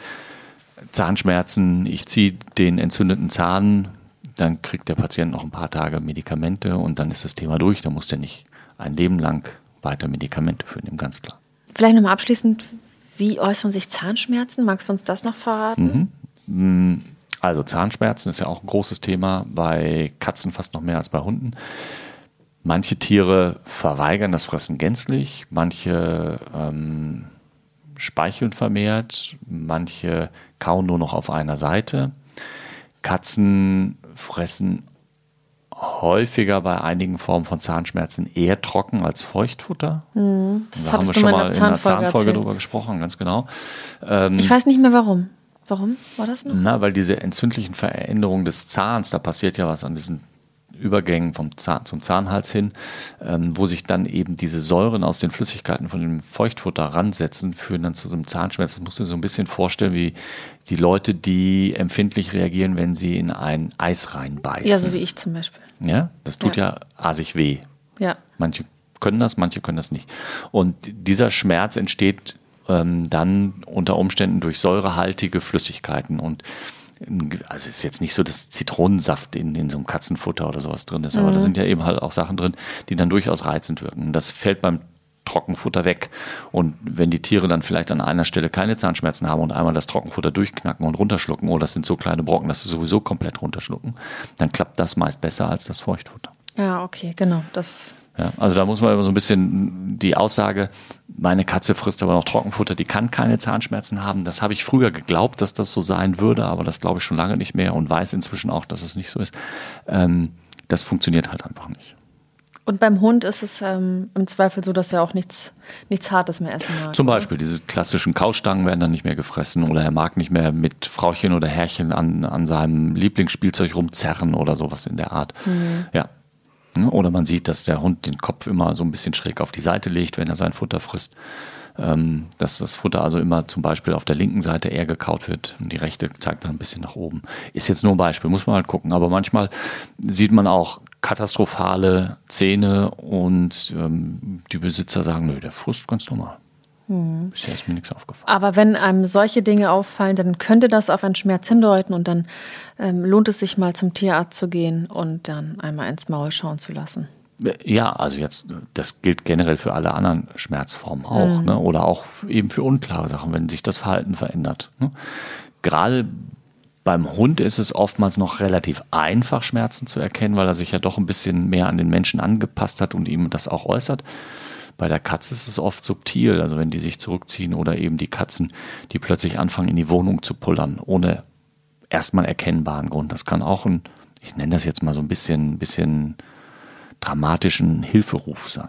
Zahnschmerzen, ich ziehe den entzündeten Zahn, dann kriegt der Patient noch ein paar Tage Medikamente und dann ist das Thema durch. Da muss der nicht ein Leben lang weiter Medikamente führen, dem ganz klar. Vielleicht nochmal abschließend, wie äußern sich Zahnschmerzen? Magst du uns das noch verraten? Mhm. Also Zahnschmerzen ist ja auch ein großes Thema, bei Katzen fast noch mehr als bei Hunden. Manche Tiere verweigern das Fressen gänzlich, manche ähm, speicheln vermehrt, manche kauen nur noch auf einer Seite. Katzen fressen häufiger bei einigen Formen von Zahnschmerzen eher trocken als Feuchtfutter. Mhm. Das da haben wir schon mal in einer Zahnfolge drüber gesprochen, ganz genau. Ähm, ich weiß nicht mehr warum. Warum war das noch? Na, weil diese entzündlichen Veränderungen des Zahns, da passiert ja was an diesen Übergängen vom Zahn zum Zahnhals hin, ähm, wo sich dann eben diese Säuren aus den Flüssigkeiten von dem Feuchtfutter ransetzen, führen dann zu so einem Zahnschmerz. Das musst du dir so ein bisschen vorstellen wie die Leute, die empfindlich reagieren, wenn sie in ein Eis reinbeißen. Ja, so wie ich zum Beispiel. Ja, das tut ja, ja asig weh. Ja. Manche können das, manche können das nicht. Und dieser Schmerz entsteht ähm, dann unter Umständen durch säurehaltige Flüssigkeiten und also ist jetzt nicht so, dass Zitronensaft in, in so einem Katzenfutter oder sowas drin ist, aber mhm. da sind ja eben halt auch Sachen drin, die dann durchaus reizend wirken. Das fällt beim Trockenfutter weg. Und wenn die Tiere dann vielleicht an einer Stelle keine Zahnschmerzen haben und einmal das Trockenfutter durchknacken und runterschlucken, oh, das sind so kleine Brocken, dass sie sowieso komplett runterschlucken, dann klappt das meist besser als das Feuchtfutter. Ja, okay, genau. Das ja, also da muss man immer so ein bisschen die Aussage, meine Katze frisst aber noch Trockenfutter, die kann keine Zahnschmerzen haben. Das habe ich früher geglaubt, dass das so sein würde, aber das glaube ich schon lange nicht mehr und weiß inzwischen auch, dass es nicht so ist. Ähm, das funktioniert halt einfach nicht. Und beim Hund ist es ähm, im Zweifel so, dass er auch nichts, nichts Hartes mehr essen mag. Zum Beispiel, oder? diese klassischen Kaustangen werden dann nicht mehr gefressen oder er mag nicht mehr mit Frauchen oder Herrchen an, an seinem Lieblingsspielzeug rumzerren oder sowas in der Art. Mhm. Ja? Oder man sieht, dass der Hund den Kopf immer so ein bisschen schräg auf die Seite legt, wenn er sein Futter frisst. Ähm, dass das Futter also immer zum Beispiel auf der linken Seite eher gekaut wird und die rechte zeigt dann ein bisschen nach oben. Ist jetzt nur ein Beispiel, muss man halt gucken. Aber manchmal sieht man auch katastrophale Zähne und ähm, die Besitzer sagen, nö, der frisst ganz normal. Hm. Bisher ist mir nichts aufgefallen. Aber wenn einem solche Dinge auffallen, dann könnte das auf einen Schmerz hindeuten und dann ähm, lohnt es sich mal zum Tierarzt zu gehen und dann einmal ins Maul schauen zu lassen. Ja, also jetzt, das gilt generell für alle anderen Schmerzformen auch, mhm. ne? oder auch eben für unklare Sachen, wenn sich das Verhalten verändert. Ne? Gerade beim Hund ist es oftmals noch relativ einfach, Schmerzen zu erkennen, weil er sich ja doch ein bisschen mehr an den Menschen angepasst hat und ihm das auch äußert. Bei der Katze ist es oft subtil, also wenn die sich zurückziehen oder eben die Katzen, die plötzlich anfangen in die Wohnung zu pullern, ohne erstmal erkennbaren Grund. Das kann auch ein, ich nenne das jetzt mal so ein bisschen, bisschen dramatischen Hilferuf sein.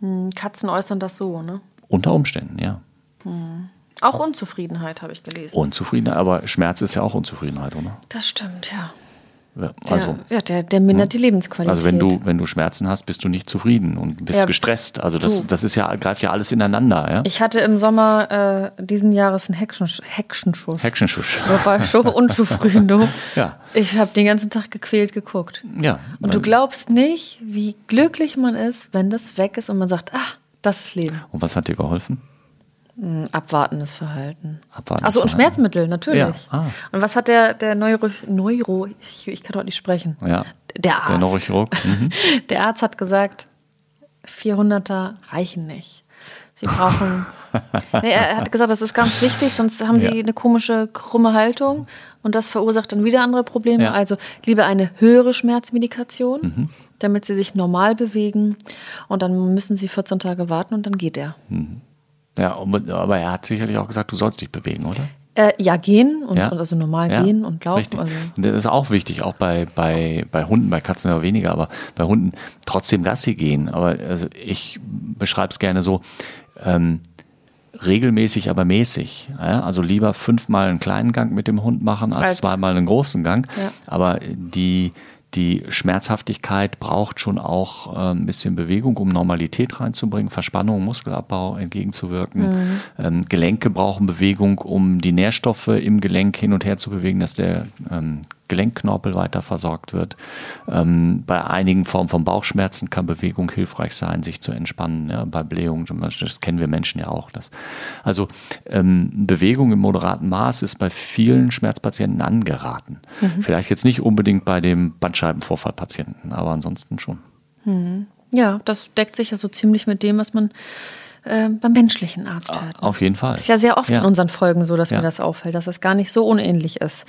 Hm, Katzen äußern das so, ne? Unter Umständen, ja. Hm. Auch Unzufriedenheit habe ich gelesen. Unzufriedenheit, aber Schmerz ist ja auch Unzufriedenheit, oder? Das stimmt, ja. Ja, also, der, ja, der, der mindert die Lebensqualität. Also wenn du, wenn du Schmerzen hast, bist du nicht zufrieden und bist ja, gestresst. Also das, das ist ja, greift ja alles ineinander. Ja? Ich hatte im Sommer äh, diesen Jahres einen Hexensch Hexenschuss. Hexenschuss. Da war ich so unzufrieden, du. ja. Ich habe den ganzen Tag gequält geguckt. Ja. Und du glaubst nicht, wie glücklich man ist, wenn das weg ist und man sagt, ah, das ist Leben. Und was hat dir geholfen? Hm, abwartendes Verhalten. Abwartendes also und Schmerzmittel, natürlich. Ja. Ah. Und was hat der, der Neuro, Neuro ich, ich kann heute nicht sprechen. Ja. Der Arzt. Der Neurochirurg. Mhm. Der Arzt hat gesagt, 400er reichen nicht. Sie brauchen. nee, er hat gesagt, das ist ganz wichtig, sonst haben sie ja. eine komische, krumme Haltung und das verursacht dann wieder andere Probleme. Ja. Also lieber eine höhere Schmerzmedikation, mhm. damit sie sich normal bewegen und dann müssen sie 14 Tage warten und dann geht er. Mhm. Ja, aber er hat sicherlich auch gesagt, du sollst dich bewegen, oder? Äh, ja, gehen und, ja. also normal ja, gehen und laufen. Also. Das ist auch wichtig, auch bei, bei, bei Hunden, bei Katzen aber weniger, aber bei Hunden trotzdem Gassi gehen. Aber also ich beschreibe es gerne so, ähm, regelmäßig, aber mäßig. Ja? Also lieber fünfmal einen kleinen Gang mit dem Hund machen als, als zweimal einen großen Gang. Aber die die Schmerzhaftigkeit braucht schon auch äh, ein bisschen Bewegung, um Normalität reinzubringen, Verspannung, Muskelabbau entgegenzuwirken. Mhm. Ähm, Gelenke brauchen Bewegung, um die Nährstoffe im Gelenk hin und her zu bewegen, dass der ähm, Gelenkknorpel weiter versorgt wird. Ähm, bei einigen Formen von Bauchschmerzen kann Bewegung hilfreich sein, sich zu entspannen. Ja, bei Blähungen, das kennen wir Menschen ja auch. Das. Also ähm, Bewegung im moderaten Maß ist bei vielen Schmerzpatienten angeraten. Mhm. Vielleicht jetzt nicht unbedingt bei dem Bandscheibenvorfallpatienten, aber ansonsten schon. Mhm. Ja, das deckt sich ja so ziemlich mit dem, was man äh, beim menschlichen Arzt hört. Auf jeden Fall. Das ist ja sehr oft ja. in unseren Folgen so, dass ja. mir das auffällt, dass das gar nicht so unähnlich ist.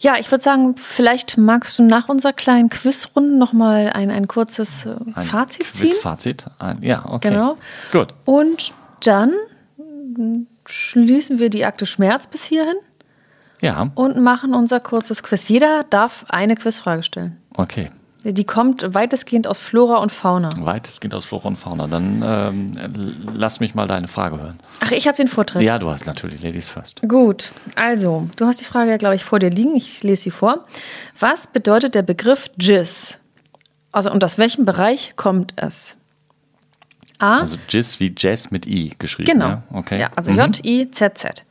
Ja, ich würde sagen, vielleicht magst du nach unserer kleinen Quizrunde nochmal ein, ein kurzes äh, Ein Fazit ziehen. Quizfazit? Ein- Ja, okay. Genau. Gut. Und dann schließen wir die Akte Schmerz bis hierhin Ja, und machen unser kurzes Quiz. Jeder darf eine Quizfrage stellen. okay. Die kommt weitestgehend aus Flora und Fauna. Weitestgehend aus Flora und Fauna. Dann ähm, lass mich mal deine Frage hören. Ach, ich habe den Vortritt. Ja, du hast natürlich Ladies First. Gut, also, du hast die Frage ja, glaube ich, vor dir liegen. Ich lese sie vor. Was bedeutet der Begriff Jizz? Also, und aus welchem Bereich kommt es? A. Also Jizz wie Jazz mit I geschrieben. genau. Ja, okay. Ja, also Mhm. J-I-Z-Z.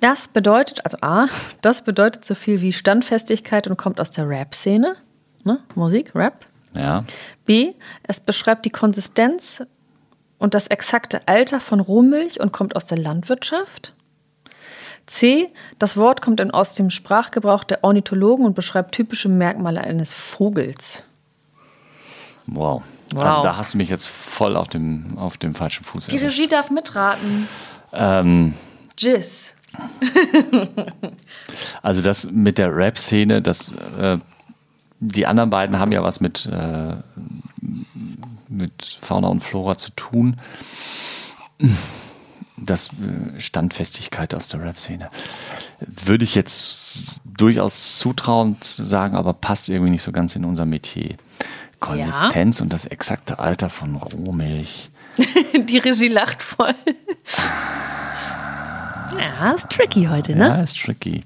Das bedeutet, also A, das bedeutet so viel wie Standfestigkeit und kommt aus der Rap-Szene. Ne? Musik, Rap. Ja, B, es beschreibt die Konsistenz und das exakte Alter von Rohmilch und kommt aus der Landwirtschaft. C, das Wort kommt in- aus dem Sprachgebrauch der Ornithologen und beschreibt typische Merkmale eines Vogels. wow. Wow. Also da hast du mich jetzt voll auf dem, auf dem falschen Fuß Die erwischt. Regie darf mitraten. Ähm, Jizz. also das mit der Rap-Szene, das äh, die anderen beiden haben ja was mit, äh, mit Fauna und Flora zu tun. Das äh, Standfestigkeit aus der Rap-Szene. Würde ich jetzt durchaus zutrauend sagen, aber passt irgendwie nicht so ganz in unser Metier. Konsistenz und das exakte Alter von Rohmilch. Die Regie lacht voll. Ja, ist tricky heute, ne? Ja, ist tricky.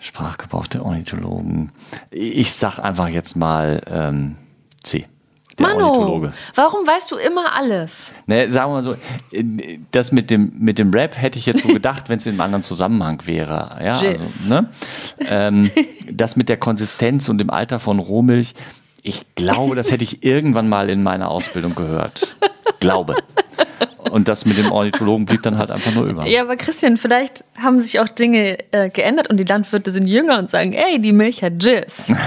Sprachgebrauch der Ornithologen. Ich sag einfach jetzt mal ähm, C. Der Mano, Ornithologe. warum weißt du immer alles? Ne, sagen wir mal so, das mit dem, mit dem Rap hätte ich jetzt so gedacht, wenn es in einem anderen Zusammenhang wäre. Ja, also, ne? ähm, das mit der Konsistenz und dem Alter von Rohmilch, ich glaube, das hätte ich irgendwann mal in meiner Ausbildung gehört. Glaube. Und das mit dem Ornithologen blieb dann halt einfach nur über. Ja, aber Christian, vielleicht haben sich auch Dinge äh, geändert und die Landwirte sind jünger und sagen, ey, die Milch hat Jizz.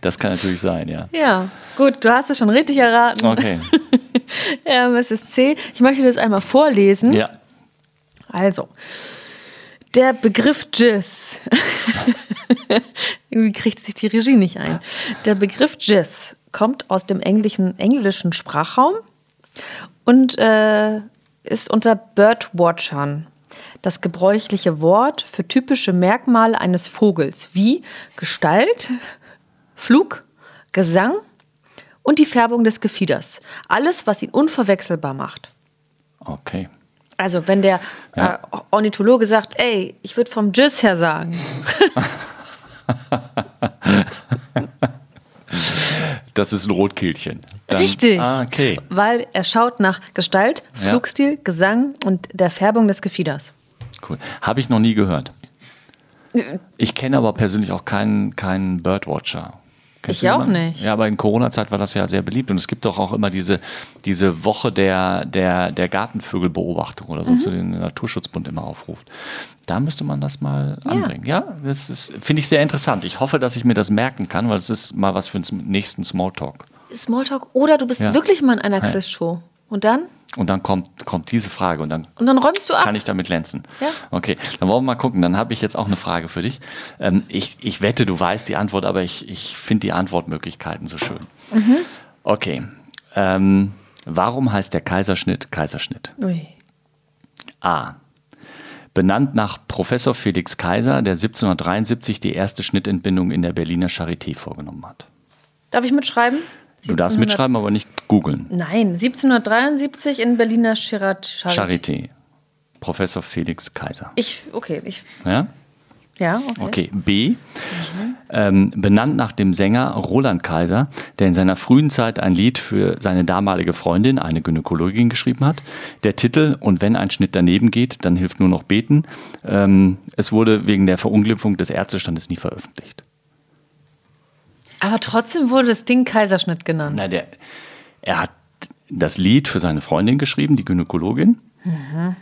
Das kann natürlich sein, ja. ja, gut, du hast es schon richtig erraten. Okay. Ähm, es ist C. Ich möchte das einmal vorlesen. Ja. Also, der Begriff Jizz. Irgendwie kriegt sich die Regie nicht ein. Der Begriff Jizz kommt aus dem englischen, englischen Sprachraum und äh, ist unter Birdwatchern das gebräuchliche Wort für typische Merkmale eines Vogels wie Gestalt, Flug, Gesang und die Färbung des Gefieders. Alles, was ihn unverwechselbar macht. Okay. Also wenn der Ja. äh, Ornithologe sagt, ey, ich würde vom Jizz her sagen. Das ist ein Rotkehlchen. Dann- Richtig. Ah, okay. Weil er schaut nach Gestalt, Ja. Flugstil, Gesang und der Färbung des Gefieders. Cool. Habe ich noch nie gehört. Ich kenne aber persönlich auch keinen, keinen Birdwatcher. Kennst Ich auch jemanden? nicht. Ja, aber in Corona-Zeit war das ja sehr beliebt. Und es gibt doch auch immer diese, diese Woche der, der, der Gartenvögelbeobachtung oder Mhm. so, zu den der Naturschutzbund immer aufruft. Da müsste man das mal anbringen. Ja, das ist, finde ich sehr interessant. Ich hoffe, dass ich mir das merken kann, weil es ist mal was für den nächsten Smalltalk. Smalltalk oder du bist Ja. wirklich mal in einer Quizshow. Und dann? Und dann kommt, kommt diese Frage und dann Und dann räumst du ab. kann ich damit glänzen. Ja. Okay, dann wollen wir mal gucken. Dann habe ich jetzt auch eine Frage für dich. Ähm, ich, ich wette, du weißt die Antwort, aber ich, ich finde die Antwortmöglichkeiten so schön. Mhm. Okay. Ähm, warum heißt der Kaiserschnitt Kaiserschnitt? Ui. A. Benannt nach Professor Felix Kaiser, der 1773 die erste Schnittentbindung in der Berliner Charité vorgenommen hat. Darf ich mitschreiben? Du darfst 1700 mitschreiben, aber nicht googeln. Nein, 1773 in Berliner Chirat Charité. Charité. Professor Felix Kaiser. Ich, okay, ich, Ja? ja, okay. Okay, B. Ähm, benannt nach dem Sänger Roland Kaiser, der in seiner frühen Zeit ein Lied für seine damalige Freundin, eine Gynäkologin, geschrieben hat. Der Titel Und wenn ein Schnitt daneben geht, dann hilft nur noch beten. Ähm, es wurde wegen der Verunglimpfung des Ärztestandes nie veröffentlicht. Aber trotzdem wurde das Ding Kaiserschnitt genannt. Na, der, er hat das Lied für seine Freundin geschrieben, die Gynäkologin.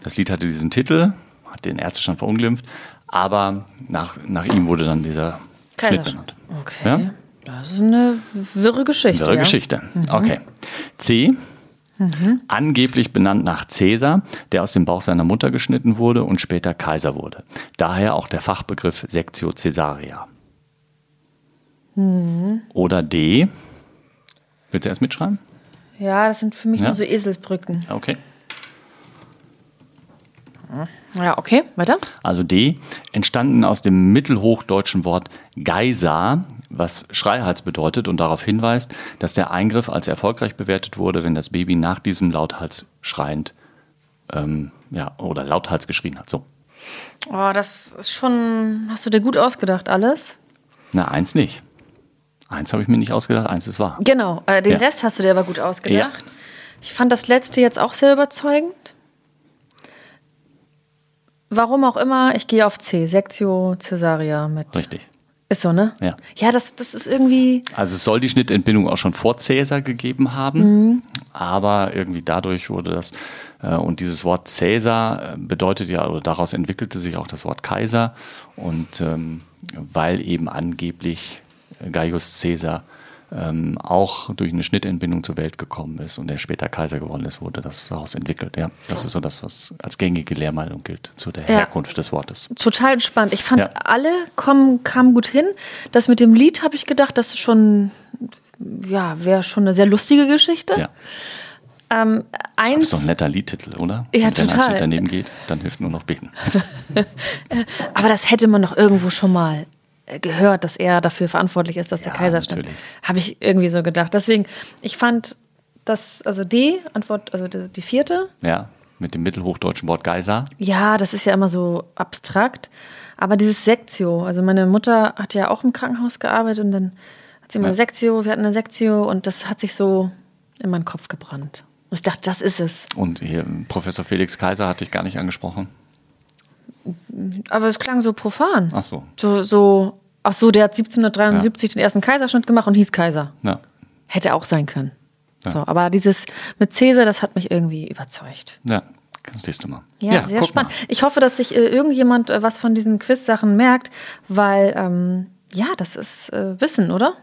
Das Lied hatte diesen Titel, hat den Ärztestand verunglimpft, aber nach, nach ihm wurde dann dieser Schnitt benannt. Okay. Ja? Das ist eine wirre Geschichte. Andere ja. Geschichte. Okay. C. Angeblich benannt nach Caesar, der aus dem Bauch seiner Mutter geschnitten wurde und später Kaiser wurde. Daher auch der Fachbegriff Sectio Caesaria. Oder D. Willst du erst mitschreiben? Ja, das sind für mich Ja. nur so Eselsbrücken. Okay. Ja, okay, weiter. Also D, entstanden aus dem mittelhochdeutschen Wort Geisa, was Schreihals bedeutet und darauf hinweist, dass der Eingriff als erfolgreich bewertet wurde, wenn das Baby nach diesem Lauthals schreiend ähm, ja, oder lauthals geschrien hat. So. Oh, das ist schon. Hast du dir gut ausgedacht, alles? Na, eins nicht. Eins habe ich mir nicht ausgedacht, eins ist wahr. Genau, äh, den Ja. Rest hast du dir aber gut ausgedacht. Ich fand das letzte jetzt auch sehr überzeugend. Warum auch immer, ich gehe auf C, Sectio Caesaria mit. Richtig. Ist so, ne? Ja. Ja, das, das ist irgendwie. Also es soll die Schnittentbindung auch schon vor Cäsar gegeben haben, aber irgendwie dadurch wurde das, äh, und dieses Wort Cäsar äh, bedeutet ja, oder daraus entwickelte sich auch das Wort Kaiser und ähm, weil eben angeblich Gaius Caesar ähm, auch durch eine Schnittentbindung zur Welt gekommen ist und er später Kaiser geworden ist, wurde das daraus entwickelt. Ja, das ist so das, was als gängige Lehrmeinung gilt zu der Ja. Herkunft des Wortes. Total entspannt. Ich fand, Ja. alle kommen, kamen gut hin. Das mit dem Lied habe ich gedacht, das ist schon, ja, wäre schon eine sehr lustige Geschichte. Ja. Ähm, Das eins, ist doch ein netter Liedtitel, oder? Ja, wenn total. Schnitt daneben geht, dann hilft nur noch beten. aber das hätte man doch irgendwo schon mal äh, gehört, dass er dafür verantwortlich ist, dass der Ja, Kaiser stimmt. natürlich. Habe ich irgendwie so gedacht. Deswegen, ich fand das, also D, Antwort, also die, die vierte, Ja, mit dem mittelhochdeutschen Wort Geiser. Ja, das ist ja immer so abstrakt. Aber dieses Sektio, also meine Mutter hat ja auch im Krankenhaus gearbeitet und dann hat sie mal Ja. eine Sektio, wir hatten eine Sektio und das hat sich so in meinen Kopf gebrannt. Und ich dachte, das ist es. Und hier Professor Felix Kaiser hatte ich gar nicht angesprochen. Aber es klang so profan. Ach so. So, so, ach so, der hat 1773 den ersten Kaiserschnitt gemacht und hieß Kaiser. Ja. Hätte auch sein können. So, aber dieses mit Cäsar, das hat mich irgendwie überzeugt. Ja, siehst du mal. Ja, sehr guck spannend. mal. Ich hoffe, dass sich äh, irgendjemand äh, was von diesen Quiz-Sachen merkt, weil, ähm, ja, das ist äh, Wissen, oder?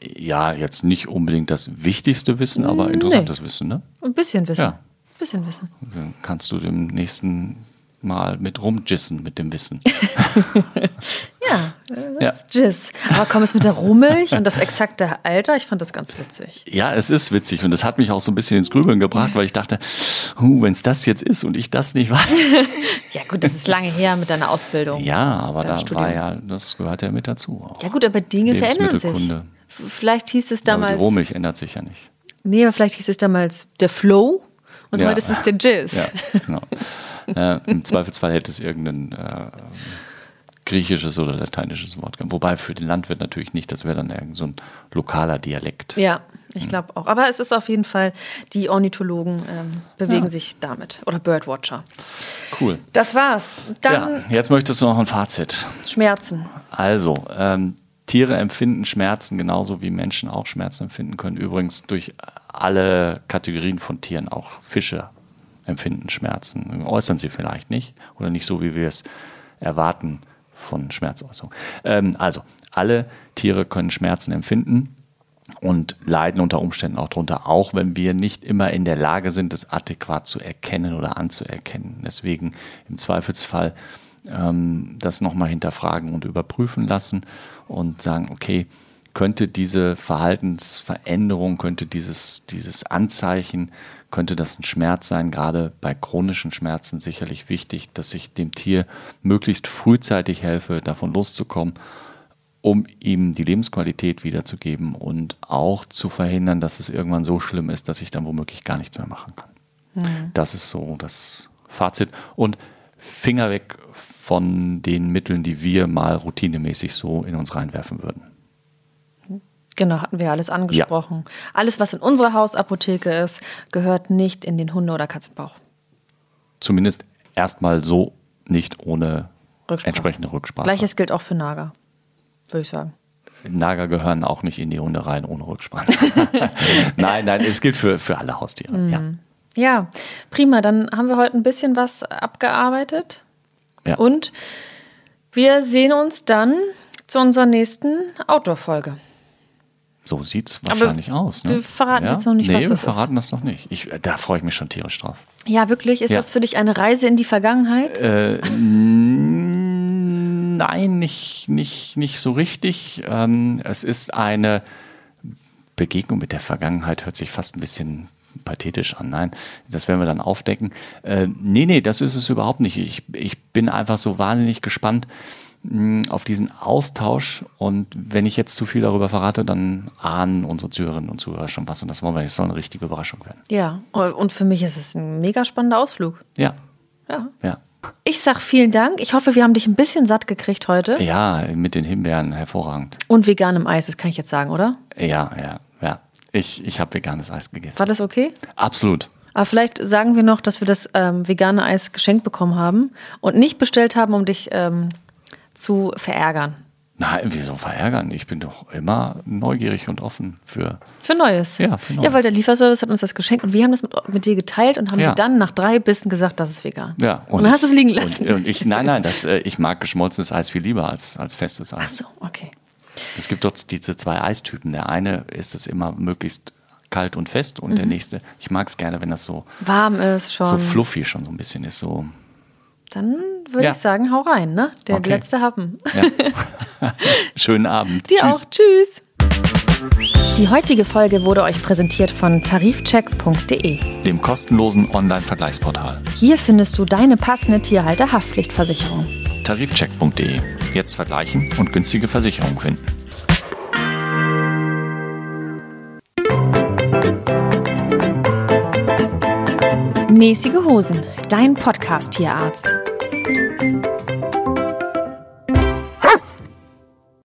Ja, jetzt nicht unbedingt das wichtigste Wissen, aber interessantes Wissen, ne? Ein bisschen Wissen. Ja. Ein bisschen Wissen. Dann kannst du dem nächsten Mal mit rumgissen mit dem Wissen. Ja, äh, Ja. Jizz. Aber komm es mit der Rohmilch und das exakte Alter, ich fand das ganz witzig. Ja, es ist witzig und das hat mich auch so ein bisschen ins Grübeln gebracht, weil ich dachte, huh, wenn es das jetzt ist und ich das nicht weiß. Ja, gut, das ist lange her mit deiner Ausbildung. Ja, aber da Studium. war ja, das gehört ja mit dazu. Auch. Ja, gut, aber Dinge verändern sich. Vielleicht hieß es Aber damals. die Rohmilch ändert sich ja nicht. Nee, aber vielleicht hieß es damals der Flow und Ja. heute ist es der Jizz. Ja, genau. äh, Im Zweifelsfall hätte es irgendein äh, griechisches oder lateinisches Wort gegeben. Wobei für den Landwirt natürlich nicht, das wäre dann irgend so ein lokaler Dialekt. Ja, ich glaube auch. Aber es ist auf jeden Fall, die Ornithologen ähm, bewegen sich damit. Oder Birdwatcher. Cool. Das war's. Dann Ja, jetzt möchtest du noch ein Fazit. Schmerzen. Also, ähm, Tiere empfinden Schmerzen genauso wie Menschen auch Schmerzen empfinden können. Übrigens durch alle Kategorien von Tieren, auch Fische empfinden Schmerzen. Äußern sie vielleicht nicht oder nicht so, wie wir es erwarten von Schmerzäußerung. Ähm, also, alle Tiere können Schmerzen empfinden und leiden unter Umständen auch darunter, auch wenn wir nicht immer in der Lage sind, das adäquat zu erkennen oder anzuerkennen. Deswegen im Zweifelsfall ähm, das nochmal hinterfragen und überprüfen lassen und sagen, okay, könnte diese Verhaltensveränderung, könnte dieses, dieses Anzeichen, könnte das ein Schmerz sein, gerade bei chronischen Schmerzen sicherlich wichtig, dass ich dem Tier möglichst frühzeitig helfe, davon loszukommen um ihm die Lebensqualität wiederzugeben und auch zu verhindern, dass es irgendwann so schlimm ist, dass ich dann womöglich gar nichts mehr machen kann. Das ist so das Fazit. Und Finger weg von den Mitteln, die wir mal routinemäßig so in uns reinwerfen würden. Genau, hatten wir alles angesprochen. Alles, was in unserer Hausapotheke ist, gehört nicht in den Hunde- oder Katzenbauch. Zumindest erstmal so nicht ohne Rücksprache. entsprechende Rücksprache. Gleiches gilt auch für Nager, würde ich sagen. Nager gehören auch nicht in die Hunde rein ohne Rücksprache. nein, nein, es gilt für, für alle Haustiere. Ja. Ja, prima. Dann haben wir heute ein bisschen was abgearbeitet. Ja. Und wir sehen uns dann zu unserer nächsten Outdoor-Folge. So sieht es wahrscheinlich aus. Ne? wir verraten jetzt noch nicht, nee, was das wir verraten das noch nicht. Ich, da freue ich mich schon tierisch drauf. Ja, wirklich? Ist Ja. das für dich eine Reise in die Vergangenheit? Äh, nein, nicht, nicht, nicht so richtig. Ähm, es ist eine Begegnung mit der Vergangenheit, hört sich fast ein bisschen pathetisch an. Nein, das werden wir dann aufdecken. Äh, nee, nee, das ist es überhaupt nicht. Ich, ich bin einfach so wahnsinnig gespannt auf diesen Austausch. Und wenn ich jetzt zu viel darüber verrate, dann ahnen unsere Zuhörerinnen und Zuhörer schon was. Und das wollen wir nicht. Soll eine richtige Überraschung werden. Ja, und für mich ist es ein mega spannender Ausflug. Ja, Ja. ja. Ich sag vielen Dank. Ich hoffe, wir haben dich ein bisschen satt gekriegt heute. Ja, mit den Himbeeren hervorragend. Und veganem Eis, das kann ich jetzt sagen, oder? Ja, ja, ja. Ich, ich habe veganes Eis gegessen. War das okay? Absolut. Aber vielleicht sagen wir noch, dass wir das ähm, vegane Eis geschenkt bekommen haben und nicht bestellt haben, um dich ähm, zu verärgern. Nein, wieso verärgern? Ich bin doch immer neugierig und offen für. Für Neues. Ja, für Neues. Ja, weil der Lieferservice hat uns das geschenkt und wir haben das mit, mit dir geteilt und haben Ja. dir dann nach drei Bissen gesagt, das ist vegan. Ja, Und, dann hast du es liegen lassen. Und, und ich, nein, nein, das, äh, ich mag geschmolzenes Eis viel lieber als, als festes Ach Eis. so, okay. Es gibt dort diese zwei Eistypen. Der eine ist es immer möglichst kalt und fest und der nächste, ich mag es gerne, wenn das so, Warm ist schon. so fluffy schon so ein bisschen ist. So, Dann würde Ja. ich sagen, hau rein, ne? Der Okay. letzte Happen. ja. Schönen Abend. Dir Tschüss. auch. Tschüss. Die heutige Folge wurde euch präsentiert von tarifcheck.de. Dem kostenlosen Online-Vergleichsportal. Hier findest du deine passende Tierhalterhaftpflichtversicherung. Tarifcheck.de. Jetzt vergleichen und günstige Versicherungen finden. Mäßige Hosen, dein Podcast-Tierarzt.